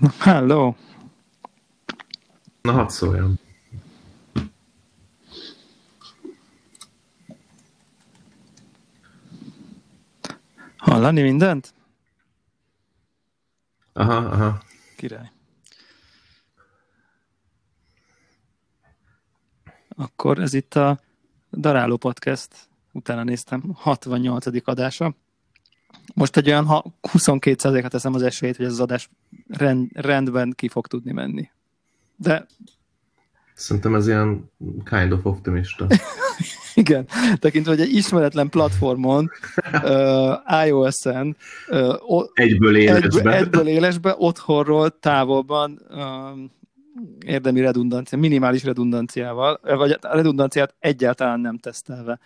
Hello! Na, hadd szóljam. Hallani mindent? Aha, aha. Király. Akkor ez itt a Daráló Podcast, utána néztem, 68. adása. Most egy olyan ha 22%-at teszem az esélyt, hogy ez az adás rend, rendben ki fog tudni menni. De Szerintem ez ilyen kind of optimista. igen, tekintve, hogy egy ismeretlen platformon, uh, iOS-en, uh, Egyből élesbe. egyből, egyből élesbe, otthonról, távolban um, érdemi redundancia, minimális redundanciával, vagy a redundanciát egyáltalán nem tesztelve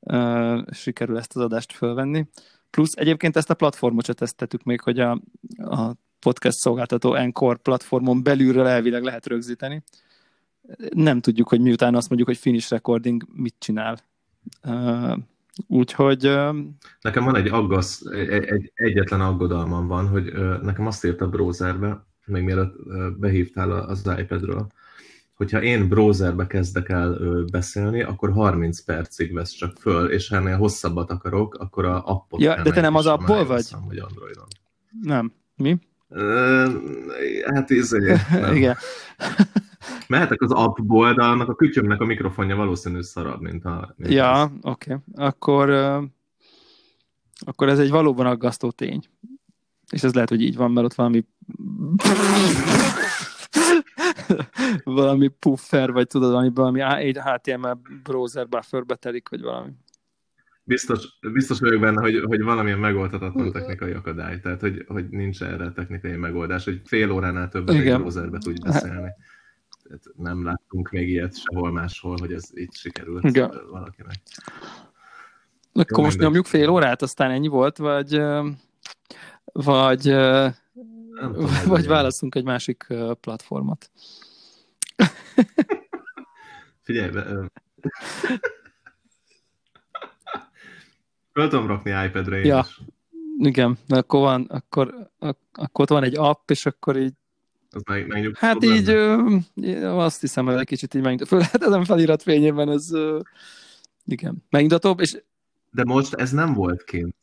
uh, sikerül ezt az adást fölvenni. Plusz egyébként ezt a platformot se tesztettük még, hogy a, a podcast szolgáltató Encore platformon belülről elvileg lehet rögzíteni. Nem tudjuk, hogy miután azt mondjuk, hogy finish recording mit csinál. Uh, úgyhogy... Uh, Nekem van egy aggasz, egy, egy, egyetlen aggodalmam van, hogy uh, nekem azt írt a browserbe, még mielőtt behívtál az iPadről, hogyha én browserbe kezdek el beszélni, akkor 30 percig vesz csak föl, és ha ennél hosszabbat akarok, akkor a appot Ja, de te nem az appból vagy? Hiszem, hogy Androidon. Nem. Mi? Ö, hát izé. Igen. Mehetek az appból, de annak a kütyömnek a mikrofonja valószínű szarabb, mint a... Mint Ja, oké. Okay. Akkor, uh, akkor ez egy valóban aggasztó tény. És ez lehet, hogy így van, mert ott valami valami puffer, vagy tudod, valami, valami egy HTML browser bufferbe telik, vagy valami. Biztos, biztos vagyok benne, hogy, hogy valamilyen megoldhatatlan technikai akadály, tehát hogy, hogy nincs erre technikai megoldás, hogy fél óránál többet egy Igen. browserbe tudj beszélni. Tehát nem láttunk még ilyet sehol máshol, hogy ez így sikerült Igen. valakinek. Akkor Jó, most nyomjuk fél órát, aztán ennyi volt, vagy, vagy, Nem tudom, vagy legyen. választunk egy másik platformot. Figyelj, be, Föl tudom rakni iPad-re én Ja. is. Igen, mert akkor van, akkor, ak- akkor ott van egy app, és akkor így Az meg, megnyugtatóbb Hát így ö, azt hiszem, hogy egy kicsit így megnyugtató. Föl, hát ezen felirat fényében ez ö, igen, megnyugtatóbb, és De most ez nem volt kint.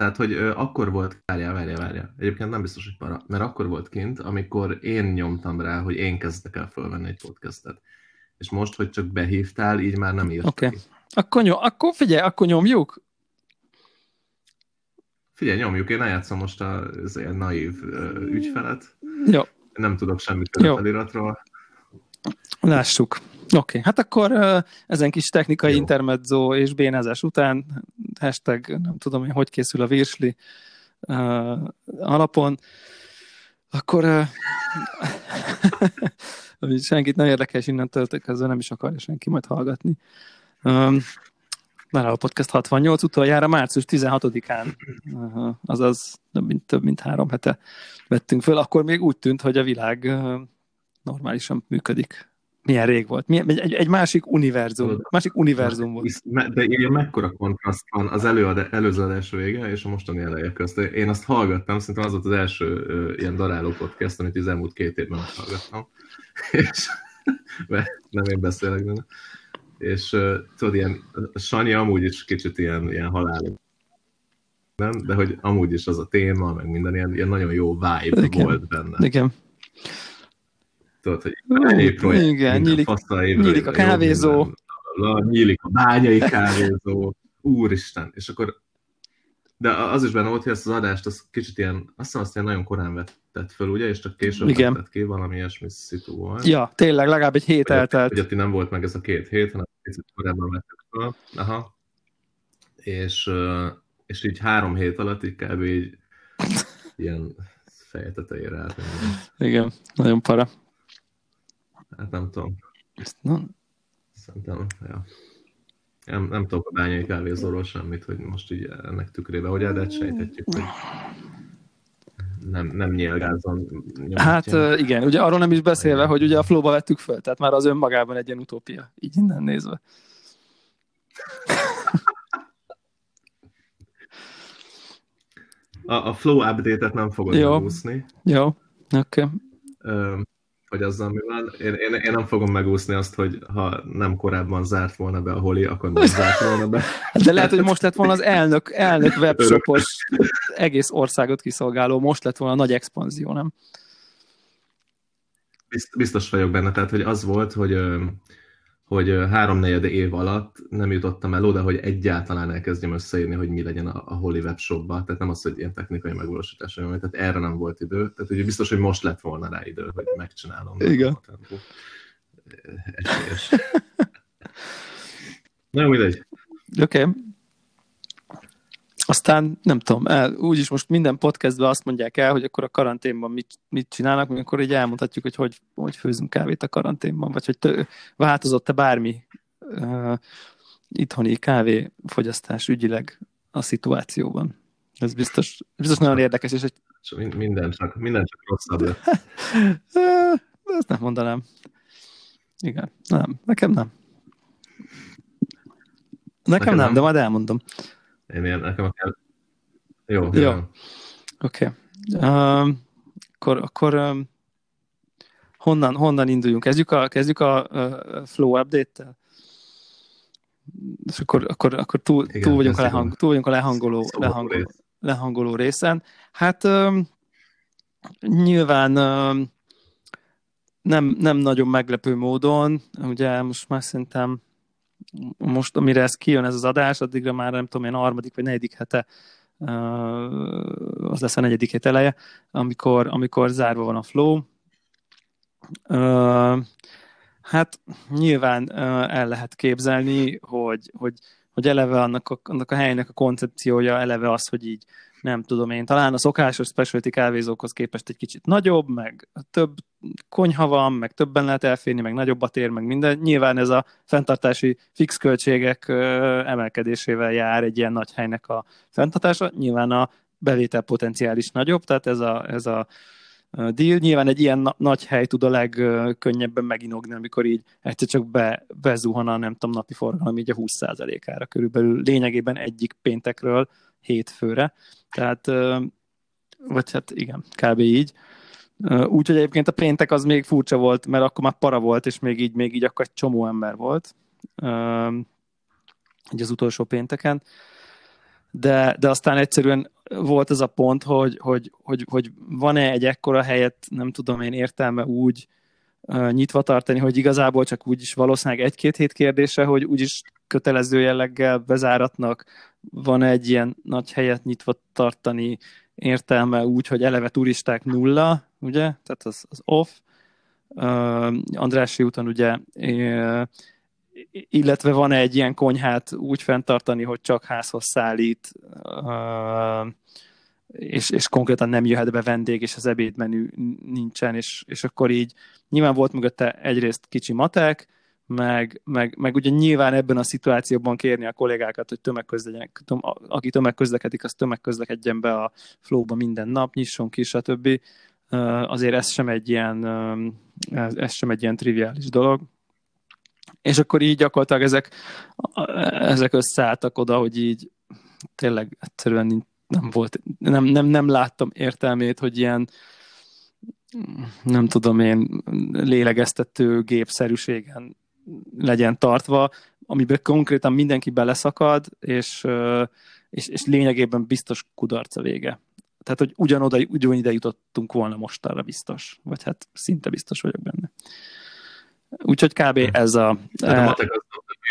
Tehát, hogy ö, akkor volt, várjál, várjál, várjál. Egyébként nem biztos, hogy para, mert akkor volt kint, amikor én nyomtam rá, hogy én kezdek el fölvenni egy podcastet. És most, hogy csak behívtál, így már nem írt Oké. ki. akkor, nyom, akkor figyelj, akkor nyomjuk. Figyelj, nyomjuk, én eljátszom most az ilyen naív ö, ügyfelet. Jó, Nem tudok semmit a feliratról. lássuk. Oké, okay. hát akkor ezen kis technikai Jó. intermezzo és bénázás után, hashtag nem tudom én, hogy készül a virsli uh, alapon, akkor uh, senkit nem érdekel, és innentől kezdve nem is akarja senki majd hallgatni. Um, Daráló Podcast 68 utoljára március 16-án, uh, azaz több mint, több mint három hete vettünk föl, akkor még úgy tűnt, hogy a világ uh, normálisan működik. Milyen rég volt. Milyen, egy, egy másik univerzum. Másik univerzum volt. De ilyen mekkora kontraszt van az előad, előző adás vége és a mostani eleje közt. Én azt hallgattam, szerintem az volt az első ö, ilyen daráló podcast, amit az elmúlt két évben hallgattam. És mert nem én beszélek benne. És uh, tudod, ilyen, Sanyi amúgy is kicsit ilyen, ilyen halál. Nem? De hogy amúgy is az a téma, meg minden ilyen, ilyen nagyon jó vibe Igen. volt benne. Igen. Tudod, hogy bányai projekt, Igen, nyílik- nyílik a kávézó. minden, nyílik a bányai kávézó, úristen, és akkor de az is benne volt, hogy ezt az adást az kicsit ilyen, azt hiszem azt ilyen nagyon korán vetett föl, ugye, és csak később Igen. vetett ki, valami ilyesmi szitu volt. Ja, tényleg legalább egy hét Hogy, eltelt. ott nem volt meg ez a két hét, hanem kicsit korábban vettük föl. Aha. És, és így három hét alatt így kb. így ilyen feje tetejére állt. Igen, nagyon para. Hát nem tudom. Na, Szerintem, ja. Nem, nem tudok a bányai kávézóról semmit, hogy most így ennek tükrében, hogy de sejthetjük, hogy nem, nem nyilgázom. Hát ö, igen, ugye arról nem is beszélve, hogy ugye a flowba vettük föl, tehát már az önmagában egy ilyen utópia, így innen nézve. A, a flow update-et nem fogod Jó. megúszni. Jó, oké. Okay. Hogy azzal mi van. Én, én, én nem fogom megúszni azt, hogy ha nem korábban zárt volna be a holi, akkor nem zárt volna be. De lehet, hogy most lett volna az elnök, elnök webshopos egész országot kiszolgáló, most lett volna a nagy expanzió, nem? Biztos vagyok benne, tehát hogy az volt, hogy hogy háromnegyed év alatt nem jutottam el oda, hogy egyáltalán elkezdjem összeírni, hogy mi legyen a, a Holy Webshopba, tehát nem az, hogy ilyen technikai megvalósítás, tehát erre nem volt idő, tehát ugye biztos, hogy most lett volna rá idő, hogy megcsinálom. Igen. Na, mindegy. Oké. Okay. Aztán nem tudom, el, úgyis most minden podcastben azt mondják el, hogy akkor a karanténban mit, mit csinálnak, mi akkor így elmondhatjuk, hogy, hogy hogy főzünk kávét a karanténban, vagy hogy tő, változott-e bármi uh, itthoni kávéfogyasztás ügyileg a szituációban. Ez biztos, biztos nagyon érdekes, és egy... Minden csak, minden csak rosszabb lett. Ezt nem mondanám. Igen, nem, nekem nem. Nekem, nekem nem, nem, de majd elmondom. Én ilyen, nekem kell... Jó, jó. Oké. Okay. Um, akkor, akkor um, honnan, honnan induljunk? Kezdjük a, kezdjük a uh, flow update-tel? És akkor, akkor, akkor túl, Igen, túl, vagyunk a lehang, túl vagyunk a lehangoló, lehangoló, lehangoló részen. Hát um, nyilván um, nem, nem nagyon meglepő módon, ugye most már szerintem most, amire ez kijön, ez az adás, addigra már nem tudom én, harmadik vagy negyedik hete az lesz a negyedik hét eleje, amikor, amikor zárva van a flow. Hát nyilván el lehet képzelni, hogy, hogy, hogy eleve annak a, annak a helynek a koncepciója eleve az, hogy így nem tudom én, talán a szokásos specialty kávézókhoz képest egy kicsit nagyobb, meg több konyha van, meg többen lehet elférni, meg nagyobbat ér, meg minden. Nyilván ez a fenntartási fix költségek emelkedésével jár egy ilyen nagy helynek a fenntartása. Nyilván a bevétel potenciál is nagyobb, tehát ez a, ez a deal. Nyilván egy ilyen na- nagy hely tud a legkönnyebben meginogni, amikor így egyszer csak be, bezuhan a nem tudom, napi forgalom így a 20%-ára körülbelül lényegében egyik péntekről hétfőre. Tehát, vagy hát igen, kb. így. Úgyhogy egyébként a péntek az még furcsa volt, mert akkor már para volt, és még így, még így akkor egy csomó ember volt. Így az utolsó pénteken. De, de aztán egyszerűen volt ez a pont, hogy, hogy, hogy, hogy van-e egy ekkora helyet, nem tudom én értelme úgy nyitva tartani, hogy igazából csak úgy is valószínűleg egy-két hét kérdése, hogy úgyis kötelező jelleggel bezáratnak, van egy ilyen nagy helyet nyitva tartani értelme úgy, hogy eleve turisták nulla, ugye, tehát az, az off. Uh, Andrási úton ugye, uh, illetve van egy ilyen konyhát úgy fenntartani, hogy csak házhoz szállít, uh, és, és konkrétan nem jöhet be vendég, és az ebédmenü nincsen, és, és akkor így nyilván volt mögötte egyrészt kicsi matek, meg, meg, meg ugye nyilván ebben a szituációban kérni a kollégákat, hogy tömegközlekedjenek, aki tömegközlekedik, az tömegközlekedjen be a flowba minden nap, nyisson ki, stb. Azért ez sem egy ilyen, ez sem egy ilyen triviális dolog. És akkor így gyakorlatilag ezek, ezek összeálltak oda, hogy így tényleg egyszerűen nem volt, nem, nem, nem láttam értelmét, hogy ilyen nem tudom én, lélegeztető gépszerűségen legyen tartva, amiben konkrétan mindenki beleszakad, és, és, és lényegében biztos kudarca vége. Tehát, hogy ugyanoda, ugyanide jutottunk volna most arra biztos. Vagy hát szinte biztos vagyok benne. Úgyhogy kb. Hm. ez a... Hát a matek az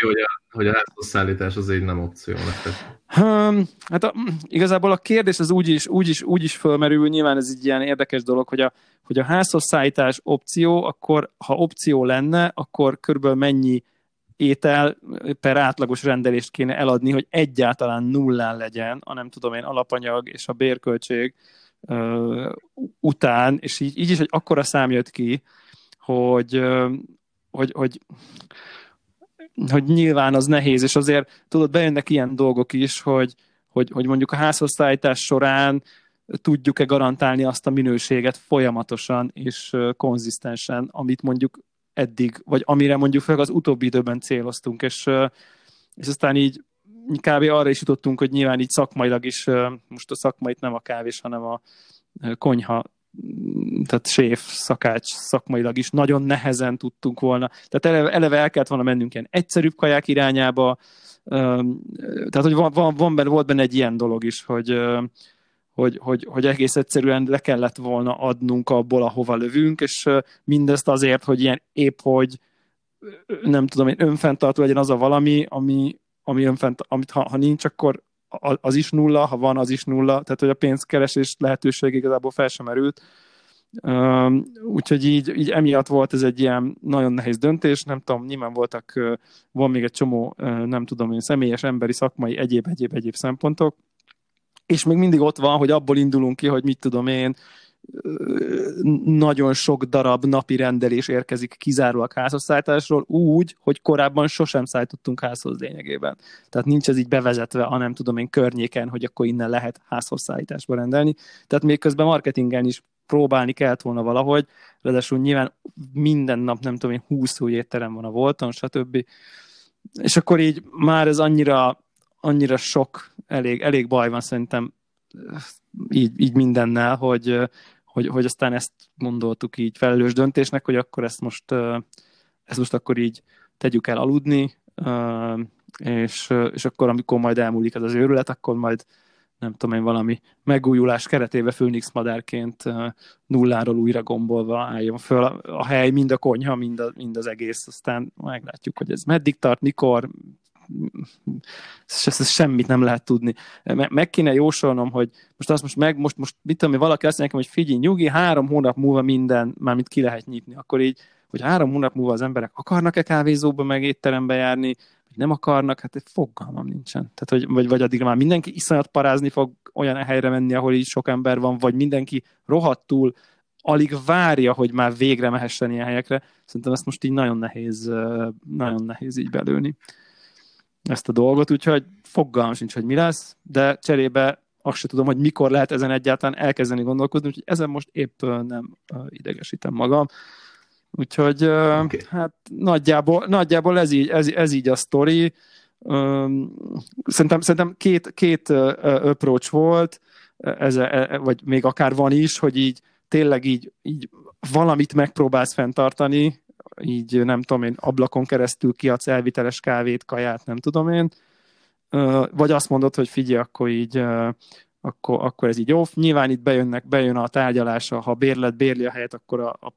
hogy a, hogy a szállítás az így nem opció nektek. Hmm, hát a, igazából a kérdés az úgy is, úgy, is, úgy is fölmerül, nyilván ez egy ilyen érdekes dolog, hogy a, hogy a házhoz szállítás opció, akkor ha opció lenne, akkor körülbelül mennyi étel per átlagos rendelést kéne eladni, hogy egyáltalán nullán legyen, a nem tudom én alapanyag és a bérköltség uh, után, és így, így is egy akkora szám jött ki, hogy, uh, hogy, hogy hogy nyilván az nehéz, és azért tudod, bejönnek ilyen dolgok is, hogy, hogy, hogy mondjuk a házhozszállítás során tudjuk-e garantálni azt a minőséget folyamatosan és konzisztensen, amit mondjuk eddig, vagy amire mondjuk fel az utóbbi időben céloztunk, és, és aztán így kb. arra is jutottunk, hogy nyilván így szakmailag is, most a szakmait nem a kávés, hanem a konyha tehát séf, szakács szakmailag is nagyon nehezen tudtunk volna. Tehát eleve, eleve el kellett volna mennünk ilyen egyszerűbb kaják irányába, tehát hogy van, van, van benne, volt benne egy ilyen dolog is, hogy, hogy, hogy, hogy egész egyszerűen le kellett volna adnunk abból, ahova lövünk, és mindezt azért, hogy ilyen épp, hogy nem tudom én, önfenntartó legyen az a valami, ami, ami önfent, amit ha, ha nincs, akkor az is nulla, ha van, az is nulla, tehát hogy a pénzkeresés lehetőség igazából fel sem erült. Úgyhogy így, így emiatt volt ez egy ilyen nagyon nehéz döntés, nem tudom, nyilván voltak, van még egy csomó, nem tudom én, személyes, emberi, szakmai, egyéb, egyéb, egyéb szempontok, és még mindig ott van, hogy abból indulunk ki, hogy mit tudom én, nagyon sok darab napi rendelés érkezik kizárólag házhozszállításról úgy, hogy korábban sosem szállítottunk házhoz lényegében. Tehát nincs ez így bevezetve, a nem tudom én környéken, hogy akkor innen lehet házhozszállításba rendelni. Tehát még közben marketingen is próbálni kellett volna valahogy, ráadásul nyilván minden nap, nem tudom én, 20 új étterem van a volton, stb. És akkor így már ez annyira, annyira sok, elég, elég baj van szerintem így, így mindennel, hogy, hogy, hogy aztán ezt gondoltuk így felelős döntésnek, hogy akkor ezt most, ezt most akkor így tegyük el aludni, és, és akkor, amikor majd elmúlik ez az őrület, akkor majd nem tudom én, valami megújulás keretében Főnix madárként nulláról újra gombolva álljon föl a hely, mind a konyha, mind, a, mind az egész, aztán meglátjuk, hogy ez meddig tart, mikor, ezt, ezt semmit nem lehet tudni. Meg kéne jósolnom, hogy most azt most meg, most, most mit tudom, valaki azt mondja nekem, hogy figyelj, nyugi, három hónap múlva minden, mármint ki lehet nyitni, akkor így, hogy három hónap múlva az emberek akarnak-e kávézóba meg étterembe járni, vagy nem akarnak, hát egy fogalmam nincsen. Tehát, hogy, vagy, vagy addig már mindenki iszonyat parázni fog olyan helyre menni, ahol így sok ember van, vagy mindenki rohadtul alig várja, hogy már végre mehessen ilyen helyekre. Szerintem ezt most így nagyon nehéz, nagyon nehéz így belőni ezt a dolgot, úgyhogy fogalmam sincs, hogy mi lesz, de cserébe azt se tudom, hogy mikor lehet ezen egyáltalán elkezdeni gondolkozni, úgyhogy ezen most épp nem idegesítem magam. Úgyhogy okay. hát nagyjából, nagyjából ez, így, ez, ez így a sztori. Szerintem, szerintem két, két approach volt, ez, e, e, vagy még akár van is, hogy így tényleg így, így valamit megpróbálsz fenntartani, így nem tudom én, ablakon keresztül kiadsz elviteles kávét, kaját, nem tudom én, vagy azt mondod, hogy figyelj, akkor így akkor, akkor ez így jó. Nyilván itt bejönnek, bejön a tárgyalása, ha bérlet bérli a helyet, akkor a, a,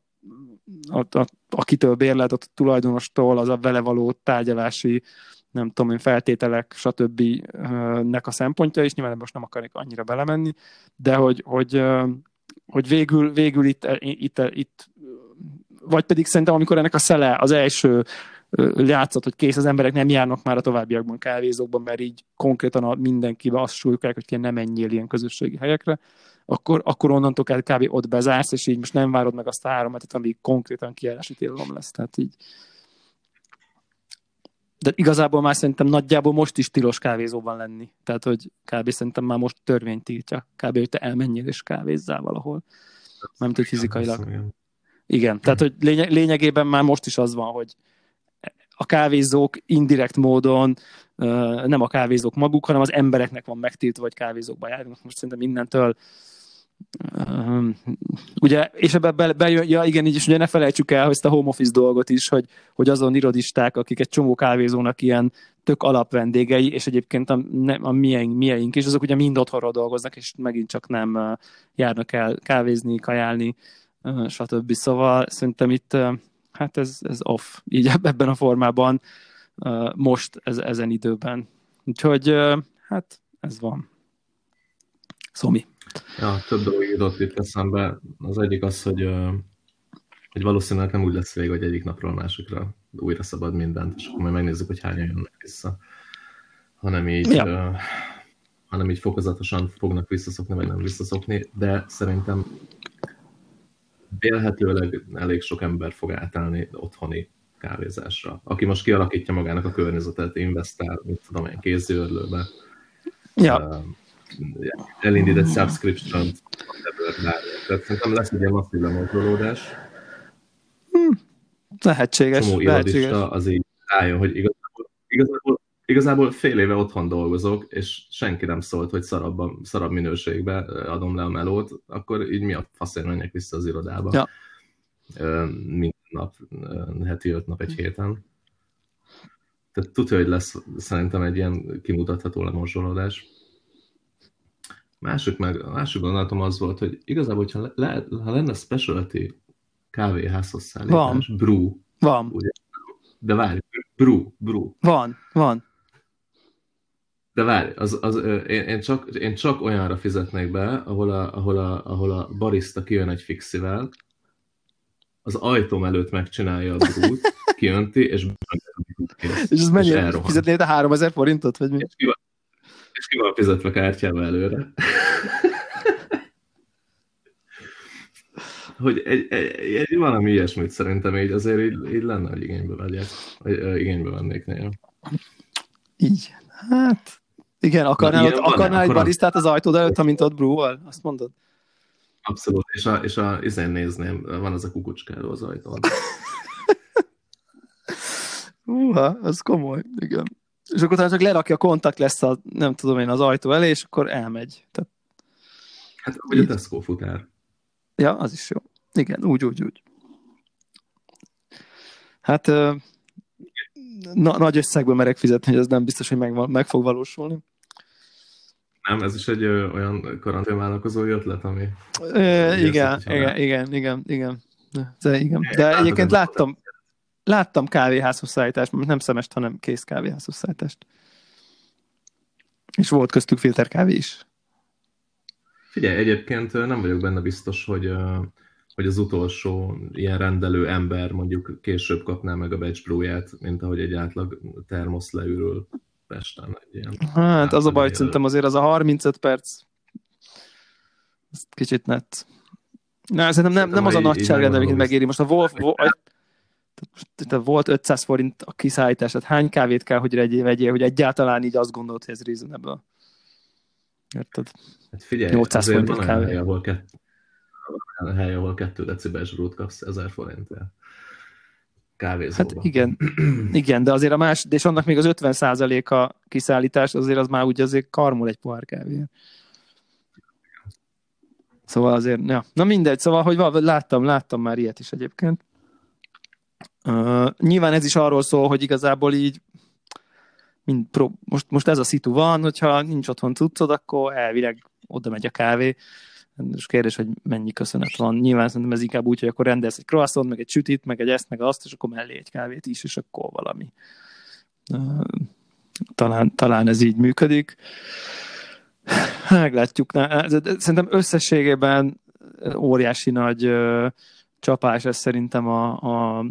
a, a, akitől bérlet, a tulajdonostól az a vele való tárgyalási nem tudom én, feltételek, stb. nek a szempontja, és nyilván most nem akarnék annyira belemenni, de hogy, hogy, hogy végül, végül itt, itt, itt vagy pedig szerintem, amikor ennek a szele az első játszott, hogy kész, az emberek nem járnak már a továbbiakban kávézókban, mert így konkrétan a mindenkibe azt súlykolják, hogy nem menjél ilyen közösségi helyekre, akkor, akkor onnantól kell kb. ott bezársz, és így most nem várod meg azt a három hetet, amíg konkrétan kijárási tilalom lesz. Tehát így. De igazából már szerintem nagyjából most is tilos kávézóban lenni. Tehát, hogy kb. szerintem már most törvény tiltja. Kb. hogy te elmenjél és kávézzál valahol. Nem hogy fizikailag. Igen, tehát hogy lényeg, lényegében már most is az van, hogy a kávézók indirekt módon nem a kávézók maguk, hanem az embereknek van megtiltva, hogy kávézókba járnak. Most szerintem innentől Um, ugye, és ebbe be, be, ja igen, így is ugye ne felejtsük el, ezt a home office dolgot is, hogy, hogy azon irodisták, akik egy csomó kávézónak ilyen tök alapvendégei, és egyébként a, ne, a mieink, mieink is, azok ugye mind otthonról dolgoznak, és megint csak nem járnak el kávézni, kajálni, stb. Szóval szerintem itt hát ez, ez off, így ebben a formában most ez, ezen időben. Úgyhogy hát ez van. Szomi. Ja, több dolog jutott itt eszembe. Az egyik az, hogy, hogy valószínűleg nem úgy lesz vég, hogy egyik napról másikra újra szabad mindent, és akkor majd megnézzük, hogy hányan jönnek vissza. Hanem így, ja. uh, hanem így fokozatosan fognak visszaszokni, vagy nem visszaszokni, de szerintem vélhetőleg elég sok ember fog átállni otthoni kávézásra. Aki most kialakítja magának a környezetet, investál, mit tudom én, kézőrlőbe. Ja. Uh, elindít egy subscription tehát szerintem lesz egy ilyen masszív lemozolódás. Hmm. Lehetséges. Csomó lehetséges. az így álljon, hogy igazából, igazából, igazából fél éve otthon dolgozok, és senki nem szólt, hogy szarabb, szarabb minőségbe adom le a melót, akkor így mi a faszért menjek vissza az irodába. Ja. Minden nap, heti öt nap egy héten. Tehát tudja, hogy lesz szerintem egy ilyen kimutatható lemorzsolódás. Másik, meg, a másik gondolatom az volt, hogy igazából, hogyha le, ha lenne specialty kávéházhoz szállítás, Van. brew, Van, ugye? De várj, brew, brew. van, van. De várj, az, az, én, én, csak, én csak olyanra fizetnék be, ahol a, ahol a, ahol a barista kijön egy fixivel, az ajtóm előtt megcsinálja a brút, kijönti, és És ez mennyire fizetnéd a 3000 forintot, vagy mi? És ki van, és ki van fizetve kártyával előre. hogy egy, egy, egy, valami ilyesmit szerintem így azért így, így lenne, hogy igénybe vegyek, vagy igénybe vennék néha. Így. Hát, igen, akarnál, ott, akarnál egy barisztát az ajtód előtt, amint ott brúval? Azt mondod? Abszolút, és a, és a izén nézném, van az a kukucskáló az ajtón. Húha, az komoly, igen. És akkor utána csak lerakja a kontakt lesz a, nem tudom én, az ajtó elé, és akkor elmegy. Tehát, Hát, vagy a Tesco futár. ja, az is jó. Igen, úgy, úgy, úgy. Hát na, nagy összegből merek fizetni, hogy ez nem biztos, hogy meg, meg fog valósulni. Nem, ez is egy ö, olyan karanténvállalkozói ötlet, ami... Ö, igen, igen, igen, igen, igen. De, igen. De látod, egyébként láttam, láttam kávéházhoz szállítást, nem szemest, hanem kész kávéházhoz szállítást. És volt köztük filterkávé is. Figyelj, egyébként nem vagyok benne biztos, hogy, hogy az utolsó ilyen rendelő ember mondjuk később kapná meg a batch mint ahogy egy átlag termosz leürül Pesten. Egy ilyen. Hát az a baj, hogy szerintem azért az a 35 perc, ez kicsit net. Na, szerintem nem, nem az a nagyságrend, megmondom, megéri. Most a Wolf, Wolf tehát volt 500 forint a kiszállítás, tehát hány kávét kell, hogy vegyél, hogy egyáltalán így azt gondolt, hogy ez reasonable. Érted? Hát figyelj, 800 azért forint van kávé. hely, ahol kettő, olyan hely, ahol kettő decibels brút kapsz 1000 forintért. Kávézóba. Hát igen, igen, de azért a más, és annak még az 50 a kiszállítás, azért az már úgy azért karmol egy pohár kávé. Szóval azért, ja. Na mindegy, szóval, hogy láttam, láttam már ilyet is egyébként. Uh, nyilván ez is arról szól, hogy igazából így mind pró- most, most ez a szitu van, hogyha nincs otthon cuccod, akkor elvileg oda megy a kávé. És kérdés, hogy mennyi köszönet van. Nyilván szerintem ez inkább úgy, hogy akkor rendelsz egy croissant, meg egy sütit, meg egy ezt, meg azt, és akkor mellé egy kávét is, és akkor valami. Talán, talán ez így működik. Meglátjuk. Szerintem összességében óriási nagy csapás ez szerintem a, a,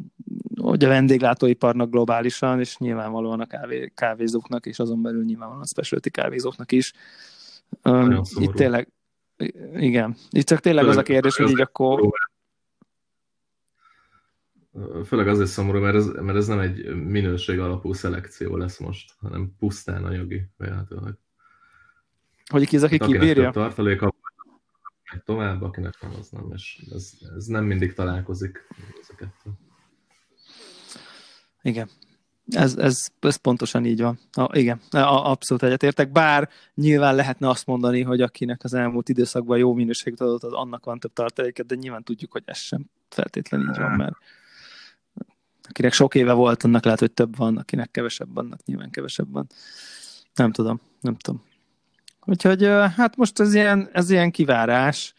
hogy a vendéglátóiparnak globálisan, és nyilvánvalóan a kávé, kávézóknak, és azon belül nyilvánvalóan a specialty kávézóknak is. Szomorú. itt tényleg, igen, itt csak tényleg az a kérdés, hogy így akkor Főleg azért szomorú, mert ez, mert ez nem egy minőség alapú szelekció lesz most, hanem pusztán anyagi vélhetőleg. hogy ki az, aki Hát kibírja. több tartalék, megy tovább, akinek nem, az nem. És ez, ez nem mindig találkozik ez a kettő. Igen. Ez, ez, ez pontosan így van. A, igen, a, abszolút egyetértek. Bár nyilván lehetne azt mondani, hogy akinek az elmúlt időszakban jó minőséget adott, az annak van több tartaléket, de nyilván tudjuk, hogy ez sem feltétlenül így van, mert akinek sok éve volt, annak lehet, hogy több van, akinek kevesebb, annak nyilván kevesebb van. Nem tudom, nem tudom. Úgyhogy hát most ez ilyen, ez ilyen kivárás.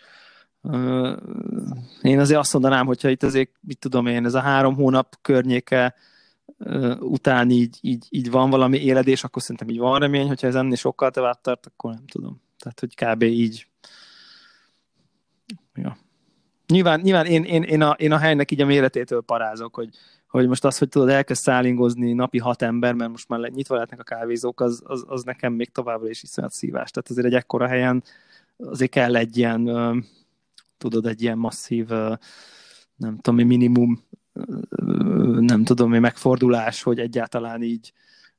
Én azért azt mondanám, hogyha itt azért, mit tudom én, ez a három hónap környéke után így, így, így van valami éledés, akkor szerintem így van remény, hogyha ez ennél sokkal tovább tart, akkor nem tudom. Tehát, hogy kb. így. Ja. Nyilván, nyilván én, én, én, a, én a helynek így a méretétől parázok, hogy, hogy most az, hogy tudod, elkezd szállingozni napi hat ember, mert most már nyitva lehetnek a kávézók, az, az, az nekem még továbbra is iszonyat szívás. Tehát azért egy ekkora helyen azért kell egy ilyen, tudod, egy ilyen masszív, nem tudom, mi minimum, nem tudom, mi megfordulás, hogy egyáltalán így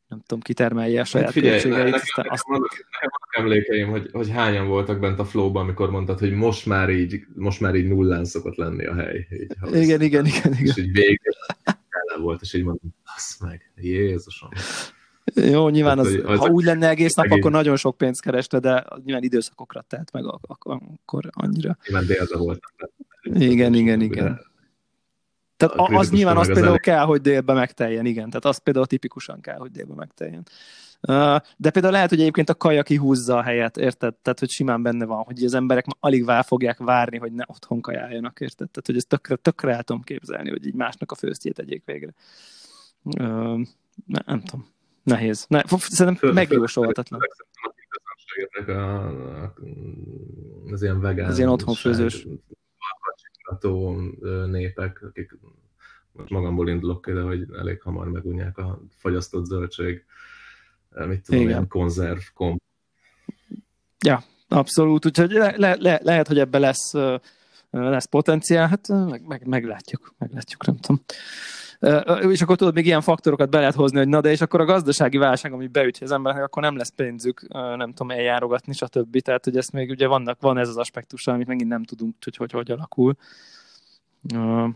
nem tudom, kitermelje a saját Hát figyelj, költségeit. nekem, Aztán nekem, azt, vannak, nekem vannak emlékeim, hogy, hogy hányan voltak bent a flowban, amikor mondtad, hogy most már így, most már így nullán szokott lenni a hely. Így, ha igen, igen, igen, És igen. így tele volt, és így mondom, basz meg, Jézusom. Jó, nyilván az, hogy- ha úgy lenne egész nap, egész- akkor nagyon sok pénzt kereste, de nyilván időszakokra telt meg, ak- ak- akkor annyira. Nyilván délbe voltam. Igen, igen, igen. Tehát A az nyilván az például elég. kell, hogy délbe megteljen, igen. Tehát az például tipikusan kell, hogy délbe megteljen. Uh, De például lehet, hogy egyébként a kaja kihúzza a helyet, érted? Tehát, hogy simán benne van, hogy az emberek alig vár fogják várni, hogy ne otthon kajáljanak, érted? Tehát, hogy ezt tökre, tökre el tudom képzelni, hogy így másnak a főztjét tegyék végre. Uh, ne, nem tudom. Nehéz. Ne, szerintem megjósolhatatlan. az ilyen vegán, Az ilyen otthonfőzős. Vakacsiklató népek, akik most magamból indulok de hogy elég hamar megunják a fagyasztott zöldség, mit tudom, Igen. ilyen konzerv, komp. Abszolút, úgyhogy le, le, le, lehet, hogy ebbe lesz, lesz potenciál, hát meg, meg, meglátjuk, meglátjuk, nem tudom. És akkor tudod, még ilyen faktorokat be lehet hozni, hogy na de és akkor a gazdasági válság, ami beütje az embereknek, akkor nem lesz pénzük, nem tudom, eljárogatni, stb. Tehát, hogy ezt még ugye vannak, van ez az aspektus, amit megint nem tudunk, hogy hogy, hogy alakul. Ö,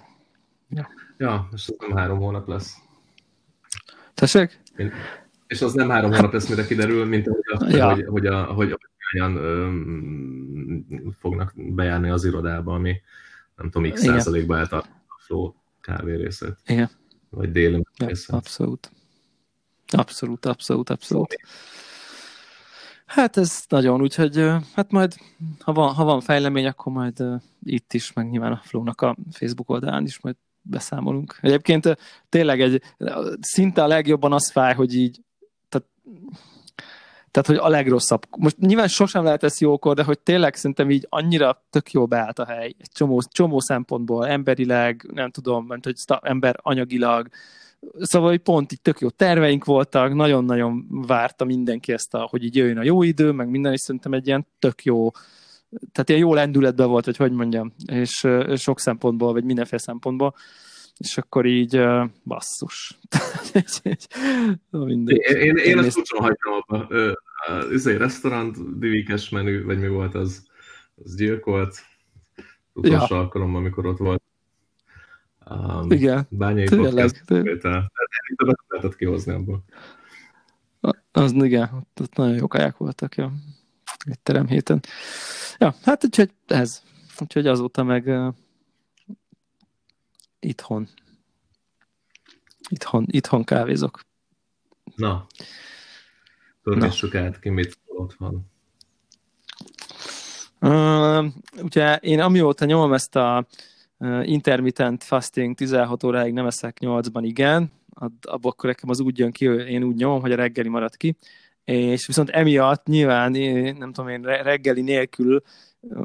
Ja, és az nem három hónap lesz. Tessék? És az nem három hónap lesz, mire kiderül, mint ahogy Ja. hogy, hogy, a, hogy olyan fognak bejárni az irodába, ami nem tudom, x Igen. százalékba eltart a flow kávé részét, Igen. Vagy Ja, részét. abszolút. Abszolút, abszolút, abszolút. Hát ez nagyon, úgyhogy hát majd, ha van, ha van fejlemény, akkor majd itt is, meg nyilván a Flow-nak a Facebook oldalán is majd beszámolunk. Egyébként tényleg egy, szinte a legjobban az fáj, hogy így, tehát, tehát hogy a legrosszabb. Most nyilván sosem lehet ez jókor, de hogy tényleg szerintem így annyira tök jó beállt a hely. Egy csomó, csomó szempontból, emberileg, nem tudom, mert hogy ember anyagilag, Szóval, hogy pont így tök jó terveink voltak, nagyon-nagyon várta mindenki ezt, a, hogy így jöjjön a jó idő, meg minden, és szerintem egy ilyen tök jó, tehát ilyen jó lendületben volt, vagy hogy mondjam, és sok szempontból, vagy mindenféle szempontból, és akkor így basszus. Mindegy. Én, én, én Én nézt- úgysem hagytam abba. A- izé, restaurant, divikes menü, vagy mi volt az, az gyilkolt. Utolsó ja. alkalommal, amikor ott volt. Um, Igen, Bányai tényleg. podcast. Lehetett kihozni abból. Az igen, ott, ott nagyon jó kaják voltak, ja. Egy terem héten. Ja, hát úgyhogy ez. Úgyhogy azóta meg itthon. Itthon, itthon kávézok. Na, törgessük át ki, mit szól otthon. Uh, ugye én amióta nyomom ezt a uh, intermittent fasting 16 óráig nem eszek 8-ban, igen, ab- abból akkor nekem az úgy jön ki, hogy én úgy nyomom, hogy a reggeli marad ki, és viszont emiatt nyilván, nem tudom én, re- reggeli nélkül,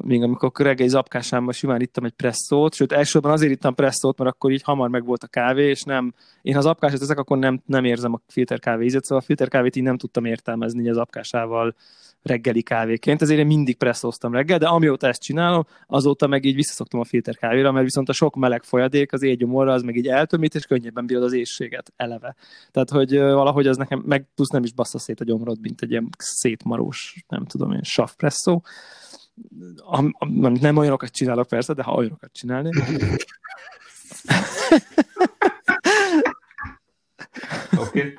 még amikor reggeli zapkásámban simán ittam egy presszót, sőt elsősorban azért ittam presszót, mert akkor így hamar meg volt a kávé, és nem, én ha az apkását teszek, akkor nem, nem érzem a filterkávé ízét, szóval a filterkávét így nem tudtam értelmezni az apkásával reggeli kávéként, ezért én mindig presszóztam reggel, de amióta ezt csinálom, azóta meg így visszaszoktam a filterkávéra, mert viszont a sok meleg folyadék az égyomorra az meg így eltömít, és könnyebben bírod az éjséget eleve. Tehát, hogy valahogy az nekem, meg plusz nem is bassza szét a gyomrod, mint egy ilyen szétmarós, nem tudom én, savpresszó. Am, am, nem olyanokat csinálok persze, de ha olyanokat csinálnék. Oké. Okay.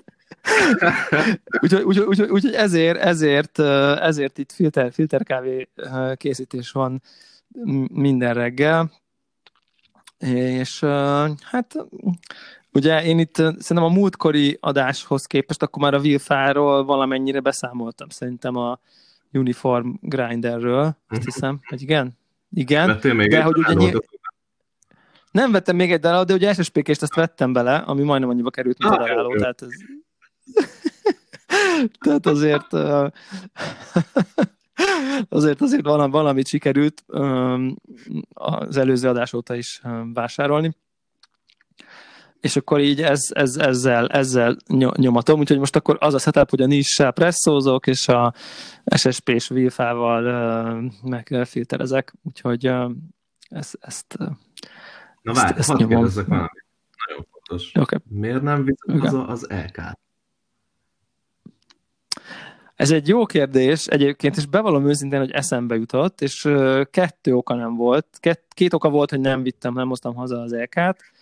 Úgyhogy úgy, úgy, úgy, úgy, ezért, ezért, ezért itt filter, filterkávé készítés van minden reggel. És hát ugye én itt szerintem a múltkori adáshoz képest akkor már a Wilfáról valamennyire beszámoltam szerintem a Uniform Grinderről, azt hiszem, hogy igen? Igen, Vettél még de hogy ugye nyilv- nem vettem még egy darabot, de ugye SSP-kést ezt vettem bele, ami majdnem annyiba került, mint a Ah, jó, daráló, tehát ez... tehát azért azért azért valami, valamit sikerült az előző adás óta is vásárolni. És akkor így ez, ez, ezzel, ezzel ny- nyomatom, úgyhogy most akkor az a setup, hogy a nissel presszózok, és a SSP-s Wilfával megfilterezek, úgyhogy ö, ezt, ezt Na ezt- várj, ezt hadd nyomom. kérdezzek valamit. Nagyon fontos. oké. Miért nem viszed Igen. haza az LK-t? Ez egy jó kérdés egyébként, és bevallom őszintén, hogy eszembe jutott, és kettő oka nem volt. Két, két oka volt, hogy nem vittem, nem hoztam haza az EK-t.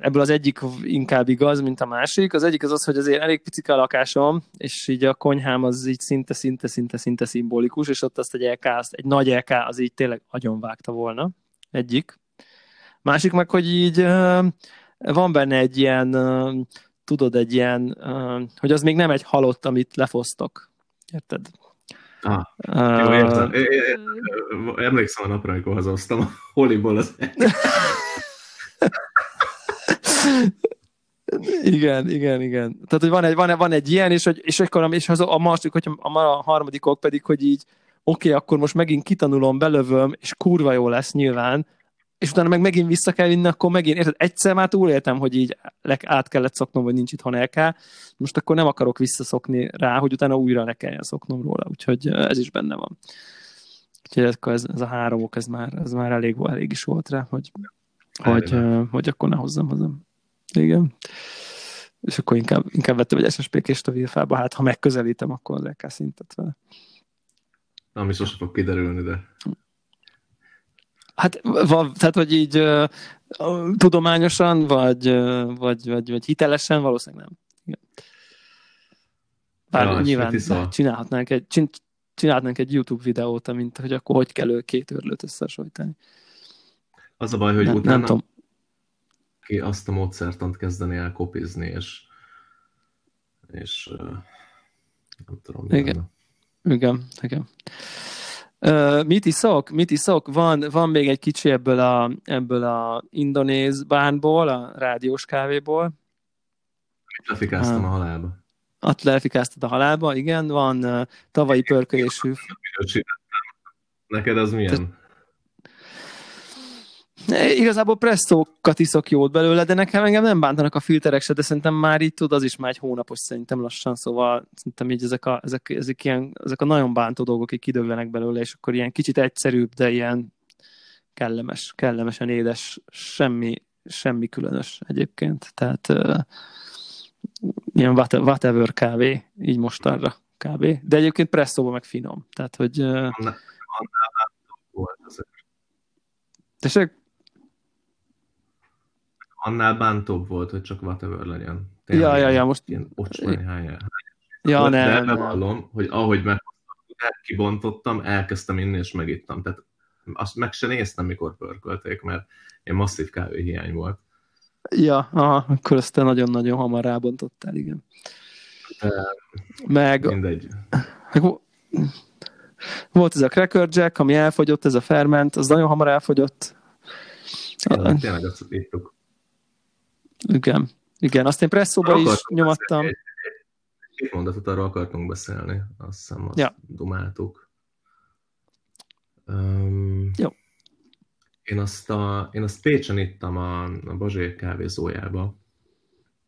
Ebből az egyik inkább igaz, mint a másik. Az egyik az az, hogy azért elég picike a lakásom, és így a konyhám az így szinte, szinte, szinte, szinte szimbolikus, és ott azt egy LK, azt egy nagy LK az így tényleg vágta volna. Egyik. Másik meg, hogy így van benne egy ilyen, tudod, egy ilyen, hogy az még nem egy halott, amit lefosztok. Érted? Ah, uh, jó, értem. É, é, emlékszem a napra, amikor hazahoztam a holiból az igen, igen, igen. Tehát, hogy van egy, van, van egy ilyen, és, hogy, és akkor és az, a másik, hogy a, a harmadik ok pedig, hogy így oké, okay, akkor most megint kitanulom, belövöm, és kurva jó lesz nyilván, és utána meg megint vissza kell vinni, akkor megint, érted, egyszer már túléltem, hogy így át kellett szoknom, hogy nincs itthon LK, most akkor nem akarok visszaszokni rá, hogy utána újra le kelljen szoknom róla, úgyhogy ez is benne van. Úgyhogy ez, ez a három ok, ez már, ez már elég, elég is volt rá, hogy, hogy, uh, hogy akkor ne hozzam hozzam. Igen. És akkor inkább, inkább vettem egy SSP-kést a vilfába, hát ha megközelítem, akkor az LK szintet vele. Ami sosem fog kiderülni, de... Hát, va, tehát, hogy így uh, tudományosan, vagy, uh, vagy, vagy, vagy hitelesen, valószínűleg nem. Igen. Bár ja, nyilván csinálhatnánk egy, csinálhatnánk egy YouTube videót, amint, hogy akkor hogy kell két örlőt összesojtani. Az a baj, hogy nem, utána nem tudom. Ki azt a módszertant kezdeni el kopizni, és, és uh, nem tudom. Igen. Igen, igen. Uh, mit iszok? Mit iszok? Van, van még egy kicsi ebből a, ebből a indonéz bánból, a rádiós kávéból. Lefikáztam uh, a halálba. Ott lefikáztad a halálba, igen. Van uh, tavalyi pörkölésű. Neked az milyen? Igazából presszókat iszok jót belőle, de nekem engem nem bántanak a filterek se, de szerintem már itt tud, az is már egy hónapos szerintem lassan, szóval szerintem így ezek a, ezek, ezek, ilyen, ezek a nagyon bántó dolgok így kidöglenek belőle, és akkor ilyen kicsit egyszerűbb, de ilyen kellemes, kellemesen édes, semmi, semmi különös egyébként. Tehát uh, ilyen whatever kávé, így mostanra kb. De egyébként presszóban meg finom. Tehát, hogy... Uh, Tessék? Annál bántóbb volt, hogy csak whatever legyen. Tényleg ja, ja, ja, most... Ilyen ocsmány hány. Ja, volt, nem. Bevallom, hogy ahogy meghoztam, kibontottam, elkezdtem inni, és megittam. Tehát azt meg se néztem, mikor pörkölték, mert ilyen masszív kávéhiány volt. Ja, aha, akkor ezt te nagyon-nagyon hamar rábontottál, igen. De meg... Mindegy. Meg, volt ez a Cracker Jack, ami elfogyott, ez a ferment, az nagyon hamar elfogyott. Ja, tényleg azt írtuk. Igen, igen. Azt én presszóban is nyomattam. Egy, egy mondatot arról akartunk beszélni, azt hiszem azt ja. dumáltuk. Um, Jó. Én azt, a, én azt Pécsen ittam a, a Bazsé kávézójába,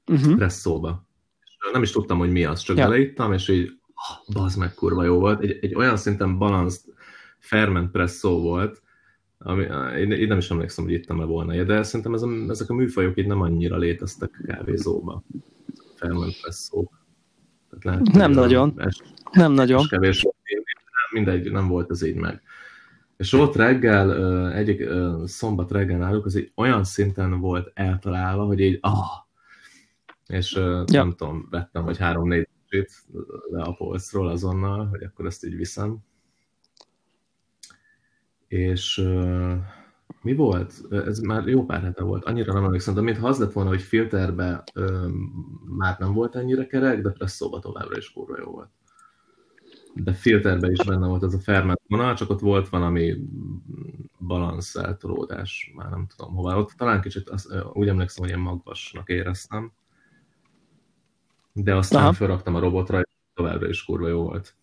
uh-huh. presszóba. És nem is tudtam, hogy mi az, csak ja. beleittam, és így, oh, bazd meg, kurva jó volt. Egy, egy olyan szinten balanced ferment presszó volt, ami, én, én nem is emlékszem, hogy ittam-e volna, de szerintem ez a, ezek a műfajok itt nem annyira léteztek kávézóba. Ferment presszó. Lehet, nem nagyon. Es, nem nagyon. Kevés, mindegy, nem volt ez így meg. És ott reggel, egyik szombat reggel náluk, az egy olyan szinten volt eltalálva, hogy így, ah, és ja. nem tudom, vettem, vagy három-négy le a polcról azonnal, hogy akkor ezt így viszem és uh, mi volt? Ez már jó pár hete volt, annyira nem emlékszem, de mintha az lett volna, hogy filterbe um, már nem volt ennyire kerek, de presszóba továbbra is kurva jó volt. De filterbe is benne volt ez a ferment vonal, csak ott volt valami balanszáltolódás, már nem tudom hova. Ott talán kicsit az, úgy emlékszem, hogy ilyen magvasnak éreztem. De aztán Aha. felraktam a robotra, és továbbra is kurva jó volt.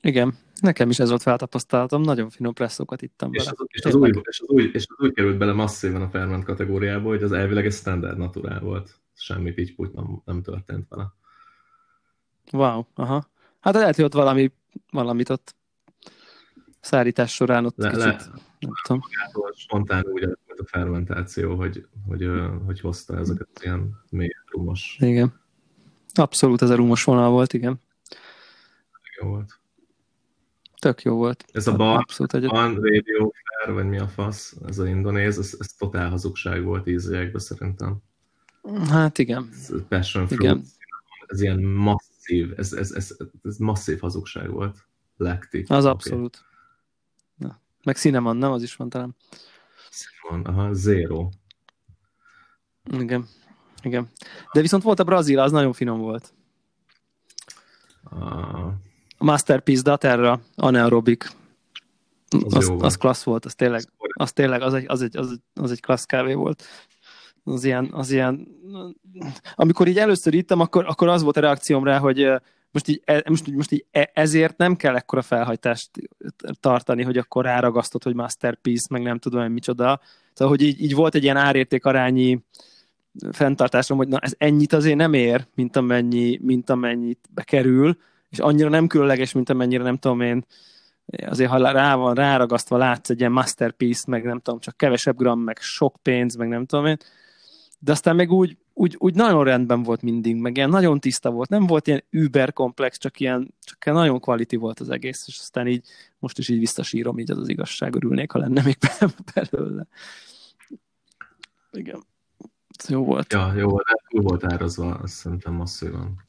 Igen, Nekem is ez volt feltapasztalatom, nagyon finom presszókat ittam és Az, és, az új, és, az új, és az új került bele masszívan a ferment kategóriába, hogy az elvileg egy standard naturál volt. Semmi pitty nem, nem történt vele. Wow, aha. Hát lehet, hogy ott valami, valamit ott szállítás során ott le, kicsit, le, nem tudom. Spontán úgy volt a fermentáció, hogy, hogy, hogy hozta ezeket ilyen mély rumos. Igen. Abszolút ez a rumos vonal volt, igen. Jó volt. Tök jó volt. Ez a Ban, ban Radio Fair, vagy mi a fasz, ez a indonéz, ez, ez totál hazugság volt ízélyekbe szerintem. Hát igen. Ez passion fruit, igen. ez ilyen masszív, ez, ez, ez, ez masszív hazugság volt. Lactic. Az okay. abszolút. Na. Meg Cinnamon, nem? Az is van talán. Cinnamon, aha, zero. Igen. Igen. De viszont volt a brazil, az nagyon finom volt. A Masterpiece Daterra, anaerobic. Az, az, az klassz volt, az tényleg, az tényleg, az egy, az egy, az egy, az egy klassz kávé volt. Az ilyen, az ilyen, amikor így először ittam, akkor, akkor az volt a reakcióm rá, hogy most így, e, most, most így e, ezért nem kell ekkora felhajtást tartani, hogy akkor ráragasztott, hogy masterpiece, meg nem tudom, hogy micsoda. Szóval, hogy így, így volt egy ilyen árérték arányi fenntartásom, hogy na ez ennyit azért nem ér, mint, amennyi, mint amennyit bekerül, és annyira nem különleges, mint amennyire nem tudom én, azért ha rá van ráragasztva, látsz egy ilyen masterpiece, meg nem tudom, csak kevesebb gram, meg sok pénz, meg nem tudom én, de aztán meg úgy, úgy, úgy nagyon rendben volt mindig, meg ilyen nagyon tiszta volt, nem volt ilyen über komplex, csak ilyen, csak ilyen nagyon quality volt az egész, és aztán így most is így visszasírom, így az az igazság, örülnék, ha lenne még belőle. Igen. Ez jó volt. Ja, jó volt, jó volt árazva, azt szerintem masszívan.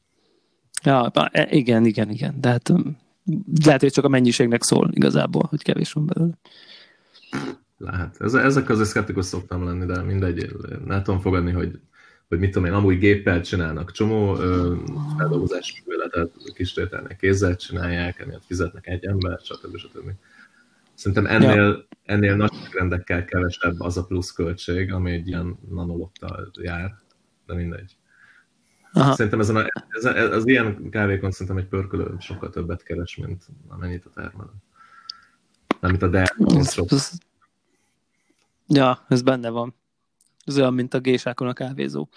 Ja, e, igen, igen, igen, de hát lehet, hogy csak a mennyiségnek szól igazából, hogy kevés van belőle. Lehet. Ezek között szkeptikus szoktam lenni, de mindegy, nem tudom fogadni, hogy, hogy mit tudom én, amúgy géppel csinálnak csomó feldolgozás műveletet, kistételnek kézzel csinálják, emiatt fizetnek egy ember, stb. stb. Szerintem ennél, ja. ennél nagy rendekkel kevesebb az a plusz költség, ami egy ilyen nanolottal jár, de mindegy. Aha. Szerintem ezen a, ez, az ilyen kávékon szerintem egy pörkölő sokkal többet keres, mint amennyit a termelő. Nem, mint a der. Ja, ez benne van. Ez olyan, mint a gésákon a kávézó.